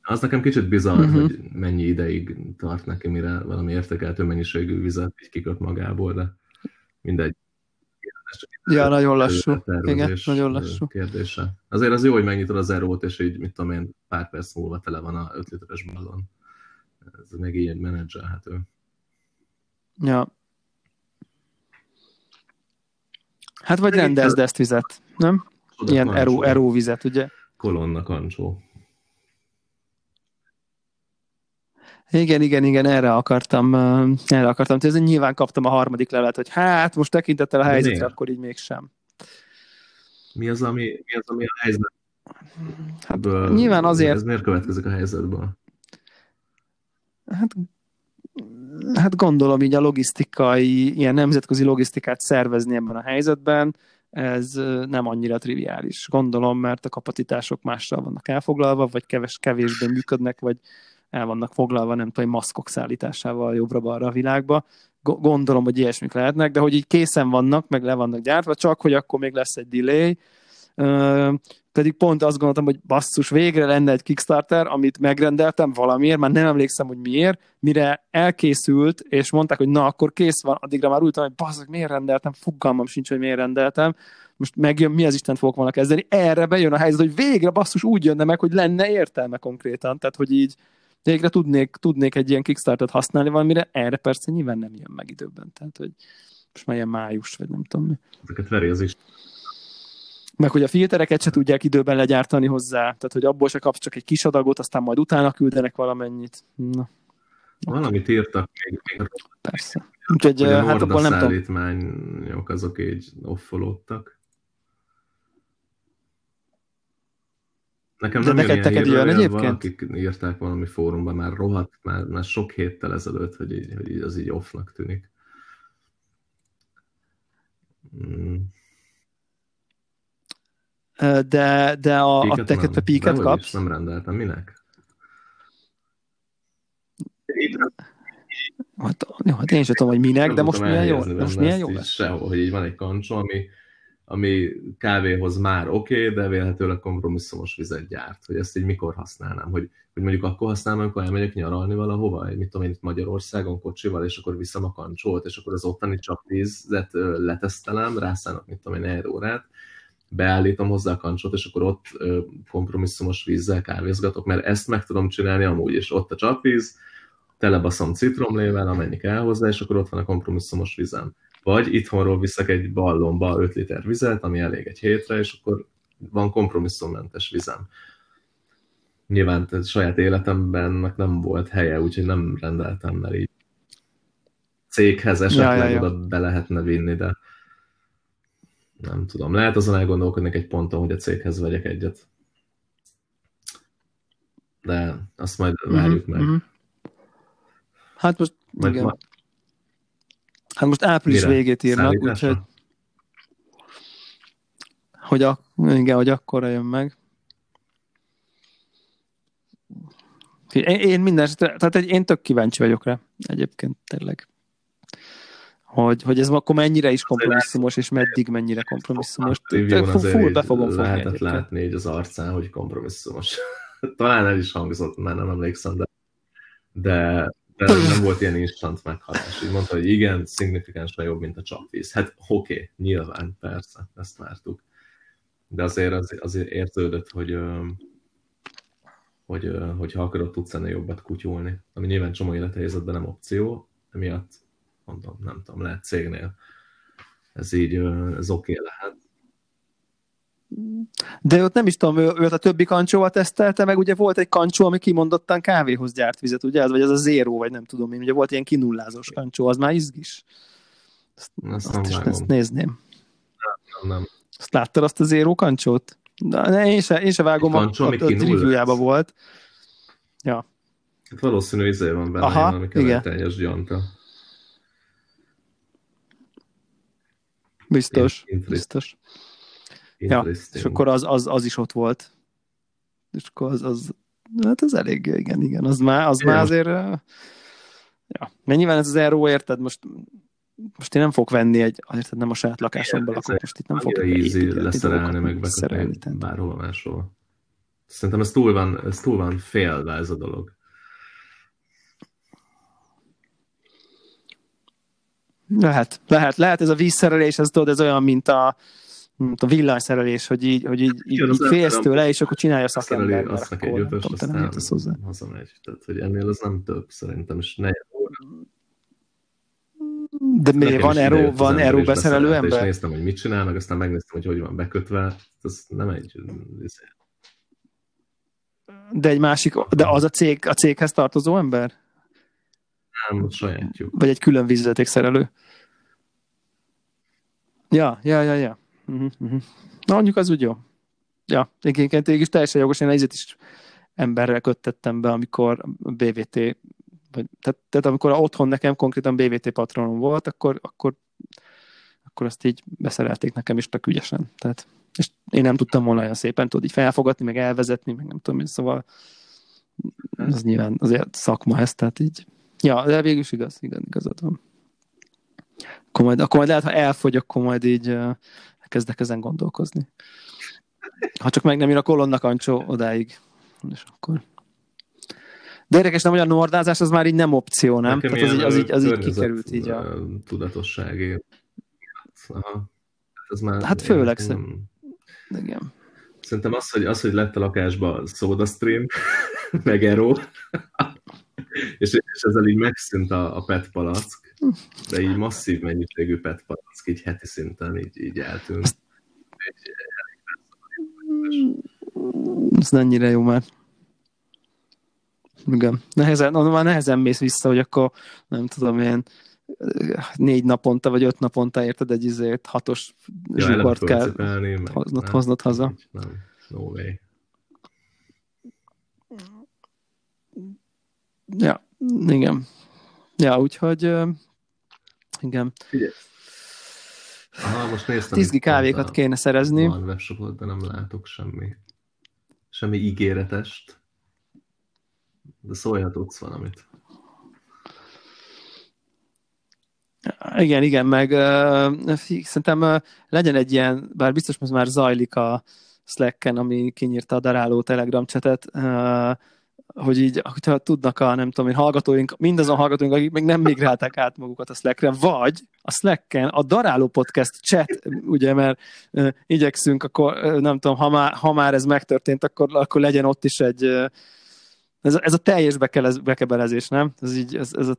Az nekem kicsit bizarr, uh-huh. hogy mennyi ideig tart neki, mire valami értékeltő mennyiségű vizet így kiköt magából, de mindegy. Ja, nagyon lassú. Igen, nagyon lassú. Kérdése. Azért az jó, hogy megnyitod az erót, és így, mit tudom én, pár perc múlva tele van a 5 literes ballon. Ez még így menedzselhető. Ja, Hát vagy rendezd ezt vizet, nem? Ilyen eró, eróvizet, ugye? Kolonna kancsó. Igen, igen, igen, erre akartam, erre akartam Ez Nyilván kaptam a harmadik levelet, hogy hát, most tekintettel a helyzetre, Miért? akkor így mégsem. Mi az, ami, mi az, ami a helyzet? Hát, nyilván azért... Ez miért következik a helyzetből? Hát hát gondolom így a logisztikai, ilyen nemzetközi logisztikát szervezni ebben a helyzetben, ez nem annyira triviális. Gondolom, mert a kapacitások mással vannak elfoglalva, vagy keves, kevésbé működnek, vagy el vannak foglalva, nem tudom, maszkok szállításával jobbra-balra a világba, gondolom, hogy ilyesmik lehetnek, de hogy így készen vannak, meg le vannak gyártva, csak hogy akkor még lesz egy delay, pedig pont azt gondoltam, hogy basszus, végre lenne egy Kickstarter, amit megrendeltem valamiért, már nem emlékszem, hogy miért, mire elkészült, és mondták, hogy na, akkor kész van, addigra már úgy hogy basszus, miért rendeltem, fogalmam sincs, hogy miért rendeltem, most megjön, mi az Isten fogok volna kezdeni, erre bejön a helyzet, hogy végre basszus úgy jönne meg, hogy lenne értelme konkrétan, tehát hogy így végre tudnék, tudnék egy ilyen Kickstarter-t használni valamire, erre persze nyilván nem jön meg időben, tehát hogy most már ilyen május, vagy nem tudom mi. Ezeket veri az is meg hogy a filtereket se tudják időben legyártani hozzá, tehát hogy abból se kapsz csak egy kis adagot, aztán majd utána küldenek valamennyit. Na. Valamit írtak még. Persze. Úgyhogy hát abból nem tudom. azok így offolódtak. Nekem De nem neked jön ilyen jön egyébként? valakik írták valami fórumban, már rohadt, már, már sok héttel ezelőtt, hogy, így, hogy így az így offnak tűnik. Mm. De, de a, a teket nem. píket kapsz? Nem rendeltem, minek? Hát, jó, hát én sem tudom, hogy minek, de Nem most tudtam milyen jó, most milyen jó lesz. Sehol, hogy így van egy kancsó, ami, ami kávéhoz már oké, okay, de vélhetőleg kompromisszumos vizet gyárt. Hogy ezt így mikor használnám? Hogy, hogy mondjuk akkor használom, amikor elmegyek nyaralni valahova, mit tudom én itt Magyarországon kocsival, és akkor viszem a kancsót, és akkor az ottani csapvízet letesztelem, rászállok, mit tudom én, egy órát, beállítom hozzá a kancsot, és akkor ott kompromisszumos vízzel kávézgatok, mert ezt meg tudom csinálni amúgy, és ott a csapvíz, telebaszom citromlével, amennyi kell hozzá, és akkor ott van a kompromisszumos vizem. Vagy itthonról viszek egy ballonba 5 liter vizet, ami elég egy hétre, és akkor van kompromisszummentes vizem. Nyilván tehát saját életemben nem volt helye, úgyhogy nem rendeltem, mert így céghez esetleg Ja, ja, ja. oda be lehetne vinni, de nem tudom. Lehet azon elgondolkodnék egy ponton, hogy a céghez vegyek egyet. De azt majd várjuk meg. Mhm. Hát most, Majd igen. ma- Hát most április Mire? végét írnak, Szállításra? úgyhogy hogy, a, igen, hogy akkorra jön meg. Én, én minden esetre, tehát egy, én tök kíváncsi vagyok rá egyébként tényleg. Hogy, hogy ez akkor mennyire is kompromisszumos, és meddig mennyire kompromisszumos. Review-n Full, azért be fogom fogni lehetett látni így az arcán, hogy kompromisszumos. Talán el is hangzott, már nem emlékszem, de, de, de nem volt ilyen instant meghalás. Így mondta, hogy igen, szignifikánsan jobb, mint a csapvíz. Hát oké, okay, nyilván, persze, ezt vártuk. De azért, az, azért érződött, hogy, hogy, hogy ha akarod, tudsz ennél jobbat kutyulni. Ami nyilván csomó élethelyzetben nem opció, emiatt mondom, nem tudom, lehet cégnél. Ez így, ez oké okay lehet. De ott nem is tudom, ő, őt a többi kancsóval tesztelte, meg ugye volt egy kancsó, ami kimondottan kávéhoz gyárt vizet, ugye? Az, vagy az a zéró, vagy nem tudom én, ugye volt ilyen kinullázós kancsó, az már izgis. Azt, Ezt azt, nem is, ezt nézném. Nem, nem. Azt láttad azt a zéró kancsót? De ne, én se, én se vágom, a, kancsó, a, a kinulláz. reviewjában volt. Hát valószínű izé van benne, Aha, Aha, valami igen. kevertányos gyanta. Biztos, Interest- biztos. Ja, és akkor az, az, az is ott volt. És akkor az, az hát az elég, igen, igen, az már, az Igen. már azért, ja, mert nyilván ez az Aero, érted, most, most én nem fogok venni egy, azért nem a saját lakásomban lakok, most itt nem fogok építgetni leszerelni, meg szerelni, bekötni tehát- bárhova máshol. Szerintem ez túl van, ez túl van félve ez a dolog. Lehet, lehet, lehet ez a vízszerelés, ez tudod, ez olyan, mint a, mint a villanyszerelés, hogy így, hogy így, így, így félsz tőle, és akkor csinálja Szereli, szakember. azt akkor egy ötös, értesz hozzá. aztán hazamegy. Tehát, hogy ennél az nem több szerintem, és ne De mi, Nekem van az van ember, és beszerelő beszerelte, És ember? néztem, hogy mit csinál, meg aztán megnéztem, hogy hogy van bekötve. Ez nem egy... De egy másik, de az a cég, a céghez tartozó ember? Nem, sajátjuk. Vagy egy külön vízvezetékszerelő? Ja, ja, ja, ja. Uh-huh, uh-huh. Na, mondjuk az úgy jó. Ja, egyébként is teljesen jogos, én egyet is emberrel köttettem be, amikor a BVT, vagy, tehát, tehát amikor otthon nekem konkrétan BVT patronom volt, akkor, akkor, akkor azt így beszerelték nekem is tök ügyesen. Tehát, és én nem tudtam volna olyan szépen tudod így felfogatni, meg elvezetni, meg nem tudom, én, szóval az nyilván azért szakma ez, tehát így. Ja, de végül is igaz, igaz, igazad van. Akkor majd, akkor majd lehet, ha elfogy, akkor majd így uh, kezdek ezen gondolkozni. Ha csak meg nem jön a kolonna kancsó odáig. És akkor... De érdekes, nem, hogy a nordázás az már így nem opció, nem? Nekem Tehát az így, az így, az így kikerült így a... ö, tudatosságé. Aha. Ez már, Hát főleg én- szerint- Igen. Szerintem az, hogy, az, hogy lett a lakásban SodaStream, meg Ero, és, és ezzel így megszűnt a, a PET palack, de így masszív mennyiségű PET palack így heti szinten így, így eltűnt. Ez ennyire jó már. Igen. Nehezen, no, már nehezen mész vissza, hogy akkor nem tudom én négy naponta vagy öt naponta érted egy izért hatos Ja, eleve zsugort kell hoznod, hoznod haza. Nem, no way. Ja, igen. Ja, úgyhogy igen. Aha, most néztem. Tizgi itt kávékat a- kéne szerezni. Van webshopot, de nem látok semmi. Semmi ígéretest. De szólhatodsz valamit. Igen, igen, meg uh, szerintem uh, legyen egy ilyen, bár biztos most már zajlik a Slack-en, ami kinyírta a daráló Telegram csetet, uh, hogy így, hogyha tudnak a, nem tudom én, hallgatóink, mindazon hallgatóink, akik még nem migrálták át magukat a Slack-re, vagy a Slack-en a Daráló Podcast chat, ugye, mert uh, igyekszünk, akkor nem tudom, ha már, ha már ez megtörtént, akkor, akkor legyen ott is egy, uh, ez, a- ez a teljes bekelez, bekebelezés, nem? Ez így, ez, ez a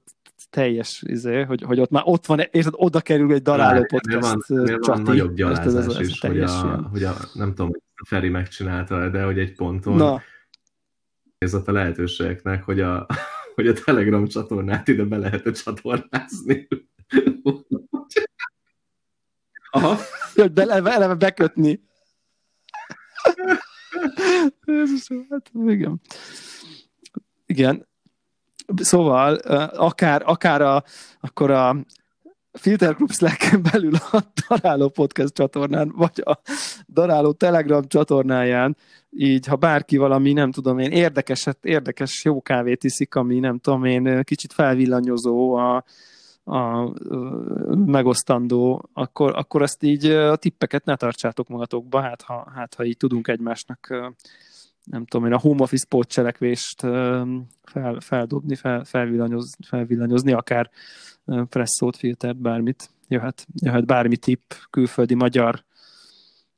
teljes, izé, hogy, hogy ott már ott van, érted, oda kerül egy daráló podcast van, ennél van csati. nagyobb Ez- ez- ez- gyalázás ez a is, hogy teljes a, ilyen. hogy a, nem tudom, hogy a Feri megcsinálta, de hogy egy ponton Na, nézett a lehetőségeknek, hogy a, hogy a Telegram csatornát ide be lehet csatornázni. Aha. be, eleve, eleve bekötni. Jézusom, hát igen. Igen. Szóval, akár, akár a, akkor a Filter Club Slack-en belül a Daráló Podcast csatornán, vagy a Daráló Telegram csatornáján, így, ha bárki valami, nem tudom én, érdekeset, érdekes jó kávét iszik, ami nem tudom én, kicsit felvillanyozó a, a ö, megosztandó, akkor, akkor ezt így a tippeket ne tartsátok magatokba, hát ha, hát ha így tudunk egymásnak nem tudom én, a home office pótcselekvést fel, feldobni, fel, felvillanyoz, felvillanyozni, akár presszót, filtert, bármit. Jöhet, jöhet bármi tipp, külföldi, magyar.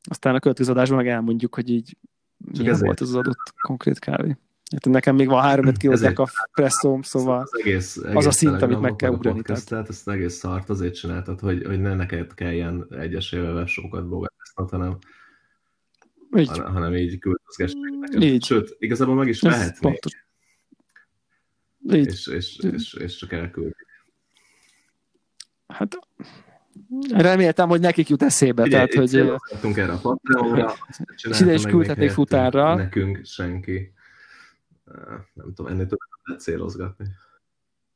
Aztán a következő adásban meg elmondjuk, hogy így milyen ezért- volt az adott konkrét kávé. Hát nekem még van három öt kihozzák a presszóm, szóval az, egész, egész az a szint, amit meg kell ugrani, Podcastet, ezt egész szart azért csináltad, hogy, hogy ne neked kelljen egyesével webshopokat bogatásznod, hanem, így, hanem, így küldözgess neked. Így. Sőt, igazából meg is vehetnék. Így, és, és, és, és csak elküld. hát reméltem, hogy nekik jut eszébe, Figyelj, tehát, hogy erre a Patreonra, És ide is küldhetnék futárra. Nekünk senki. Nem tudom, ennél többet lehet célozgatni.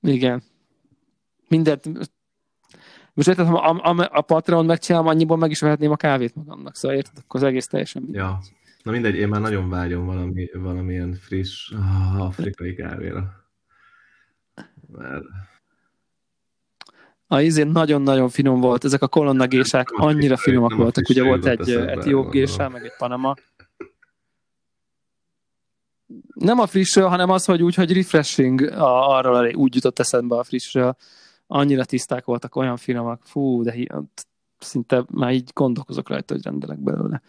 Igen. Mindent. Most érted, ha a, a, a Patreon megcsinálom, annyiból meg is vehetném a kávét magamnak, szóval érted, akkor az egész teljesen mindegy. Ja. Na mindegy, én már nagyon vágyom valami, valamilyen friss ah, afrikai kávéra. Mert A izén nagyon-nagyon finom volt, ezek a kolonnagésák a annyira finomak a voltak, ugye volt egy etióp gésá, meg egy panama. Nem a frissről, hanem az, hogy úgy, hogy refreshing, a, arról úgy jutott eszembe a frissről. Annyira tiszták voltak, olyan finomak. Fú, de szinte már így gondolkozok rajta, hogy rendelek belőle.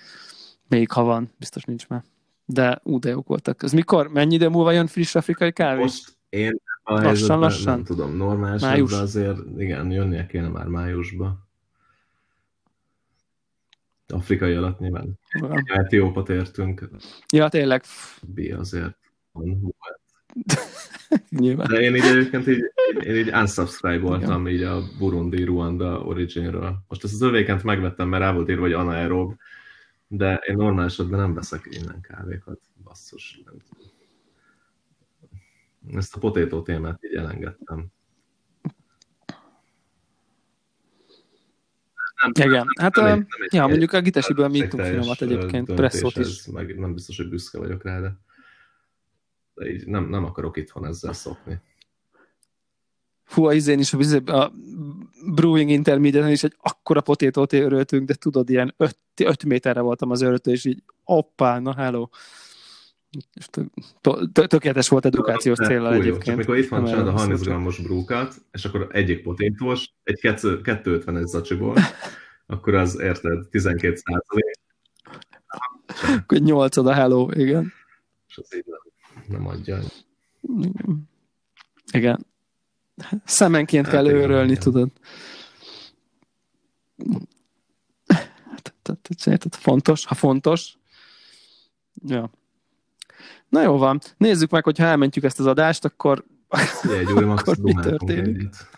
Még ha van, biztos nincs már. De ú, de jók voltak. Ez mikor? Mennyi idő múlva jön friss afrikai kávé? most én a Lassan, lassan? nem tudom, normális Május. Május. azért igen, jönnie kéne már májusba. Afrikai alatt nyilván. Etiópat értünk, Ja, tényleg. B azért van. Nyilván. De én így egyébként így, én így unsubscribe voltam így a Burundi Ruanda Originről. Most ezt az övékent megvettem, mert rá volt írva, hogy anaerob, de én normál esetben nem veszek innen kávékat. Basszus. Nem tudom. Ezt a potétó témát így elengedtem. Nem, Igen, hát nem nem egy- ja, mondjuk a gitesiből mi ittunk teljes, finomat egyébként, presszót is. Meg nem biztos, hogy büszke vagyok rá, de, de így nem, nem akarok itthon ezzel szokni. Hú, az én is a, a Brewing Intermediate-en is egy akkora potétót öröltünk, de tudod, ilyen 5 méterre voltam az öröltő, és így oppá, na hello. Tökéletes volt edukációs célra egyébként. Csak mikor itt van csinálod a 30 grammos brúkat, és akkor egyik potétós, egy 250-es zacsiból, akkor az érted, 12 százalék. Akkor 8 a hello, igen. És az így nem, nem adja. Igen. Szemenként hát kell igen, őrölni, igen. tudod. Tehát fontos, ha fontos. Ja. Na jó van, nézzük meg, hogyha elmentjük ezt az adást, akkor, Jaj, Gyuri, akkor mi történik. Egyet.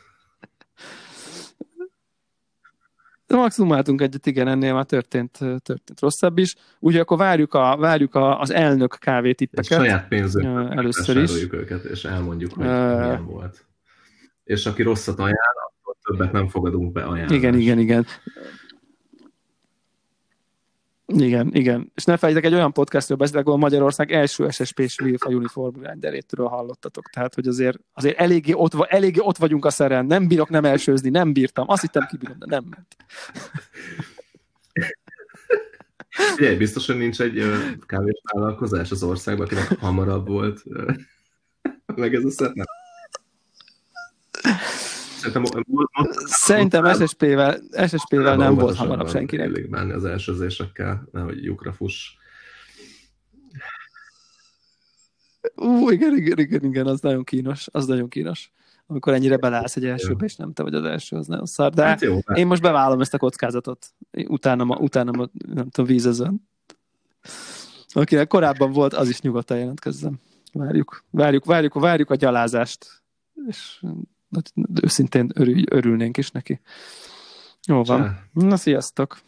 Maximumáltunk egyet, igen, ennél már történt, történt rosszabb is. Úgyhogy akkor várjuk, a, várjuk a, az elnök kávétippeket. Egy saját pénzünk először is. őket, és elmondjuk, hogy uh, milyen volt. És aki rosszat ajánl, akkor többet nem fogadunk be ajánlást. Igen, igen, igen. Igen, igen. És ne felejtek, egy olyan podcastról beszélek, ahol Magyarország első SSP-s Wilfa uniform rendelétről hallottatok. Tehát, hogy azért, azért eléggé, ott, eléggé ott vagyunk a szeren. Nem bírok nem elsőzni, nem bírtam. Azt hittem kibírom, de nem ment. Ugye, biztos, hogy nincs egy kávés vállalkozás az országban, akinek hamarabb volt meg ez a szert, Szerintem SSP-vel, SSP-vel nem volt hamarabb senkinek. Elég menni az elsőzésekkel, nehogy lyukra fuss. Ú, igen, igen, igen, igen, az nagyon kínos, az nagyon kínos. Amikor ennyire beleállsz egy elsőbe, és nem te vagy az első, az nagyon szar. De hát jó, én most bevállalom ezt a kockázatot. Utána, utána nem tudom, vízezön. Akinek korábban volt, az is nyugodtan jelentkezzem. Várjuk, várjuk, várjuk, várjuk a gyalázást. És őszintén örül, örülnénk is neki. Jó van. Na, sziasztok!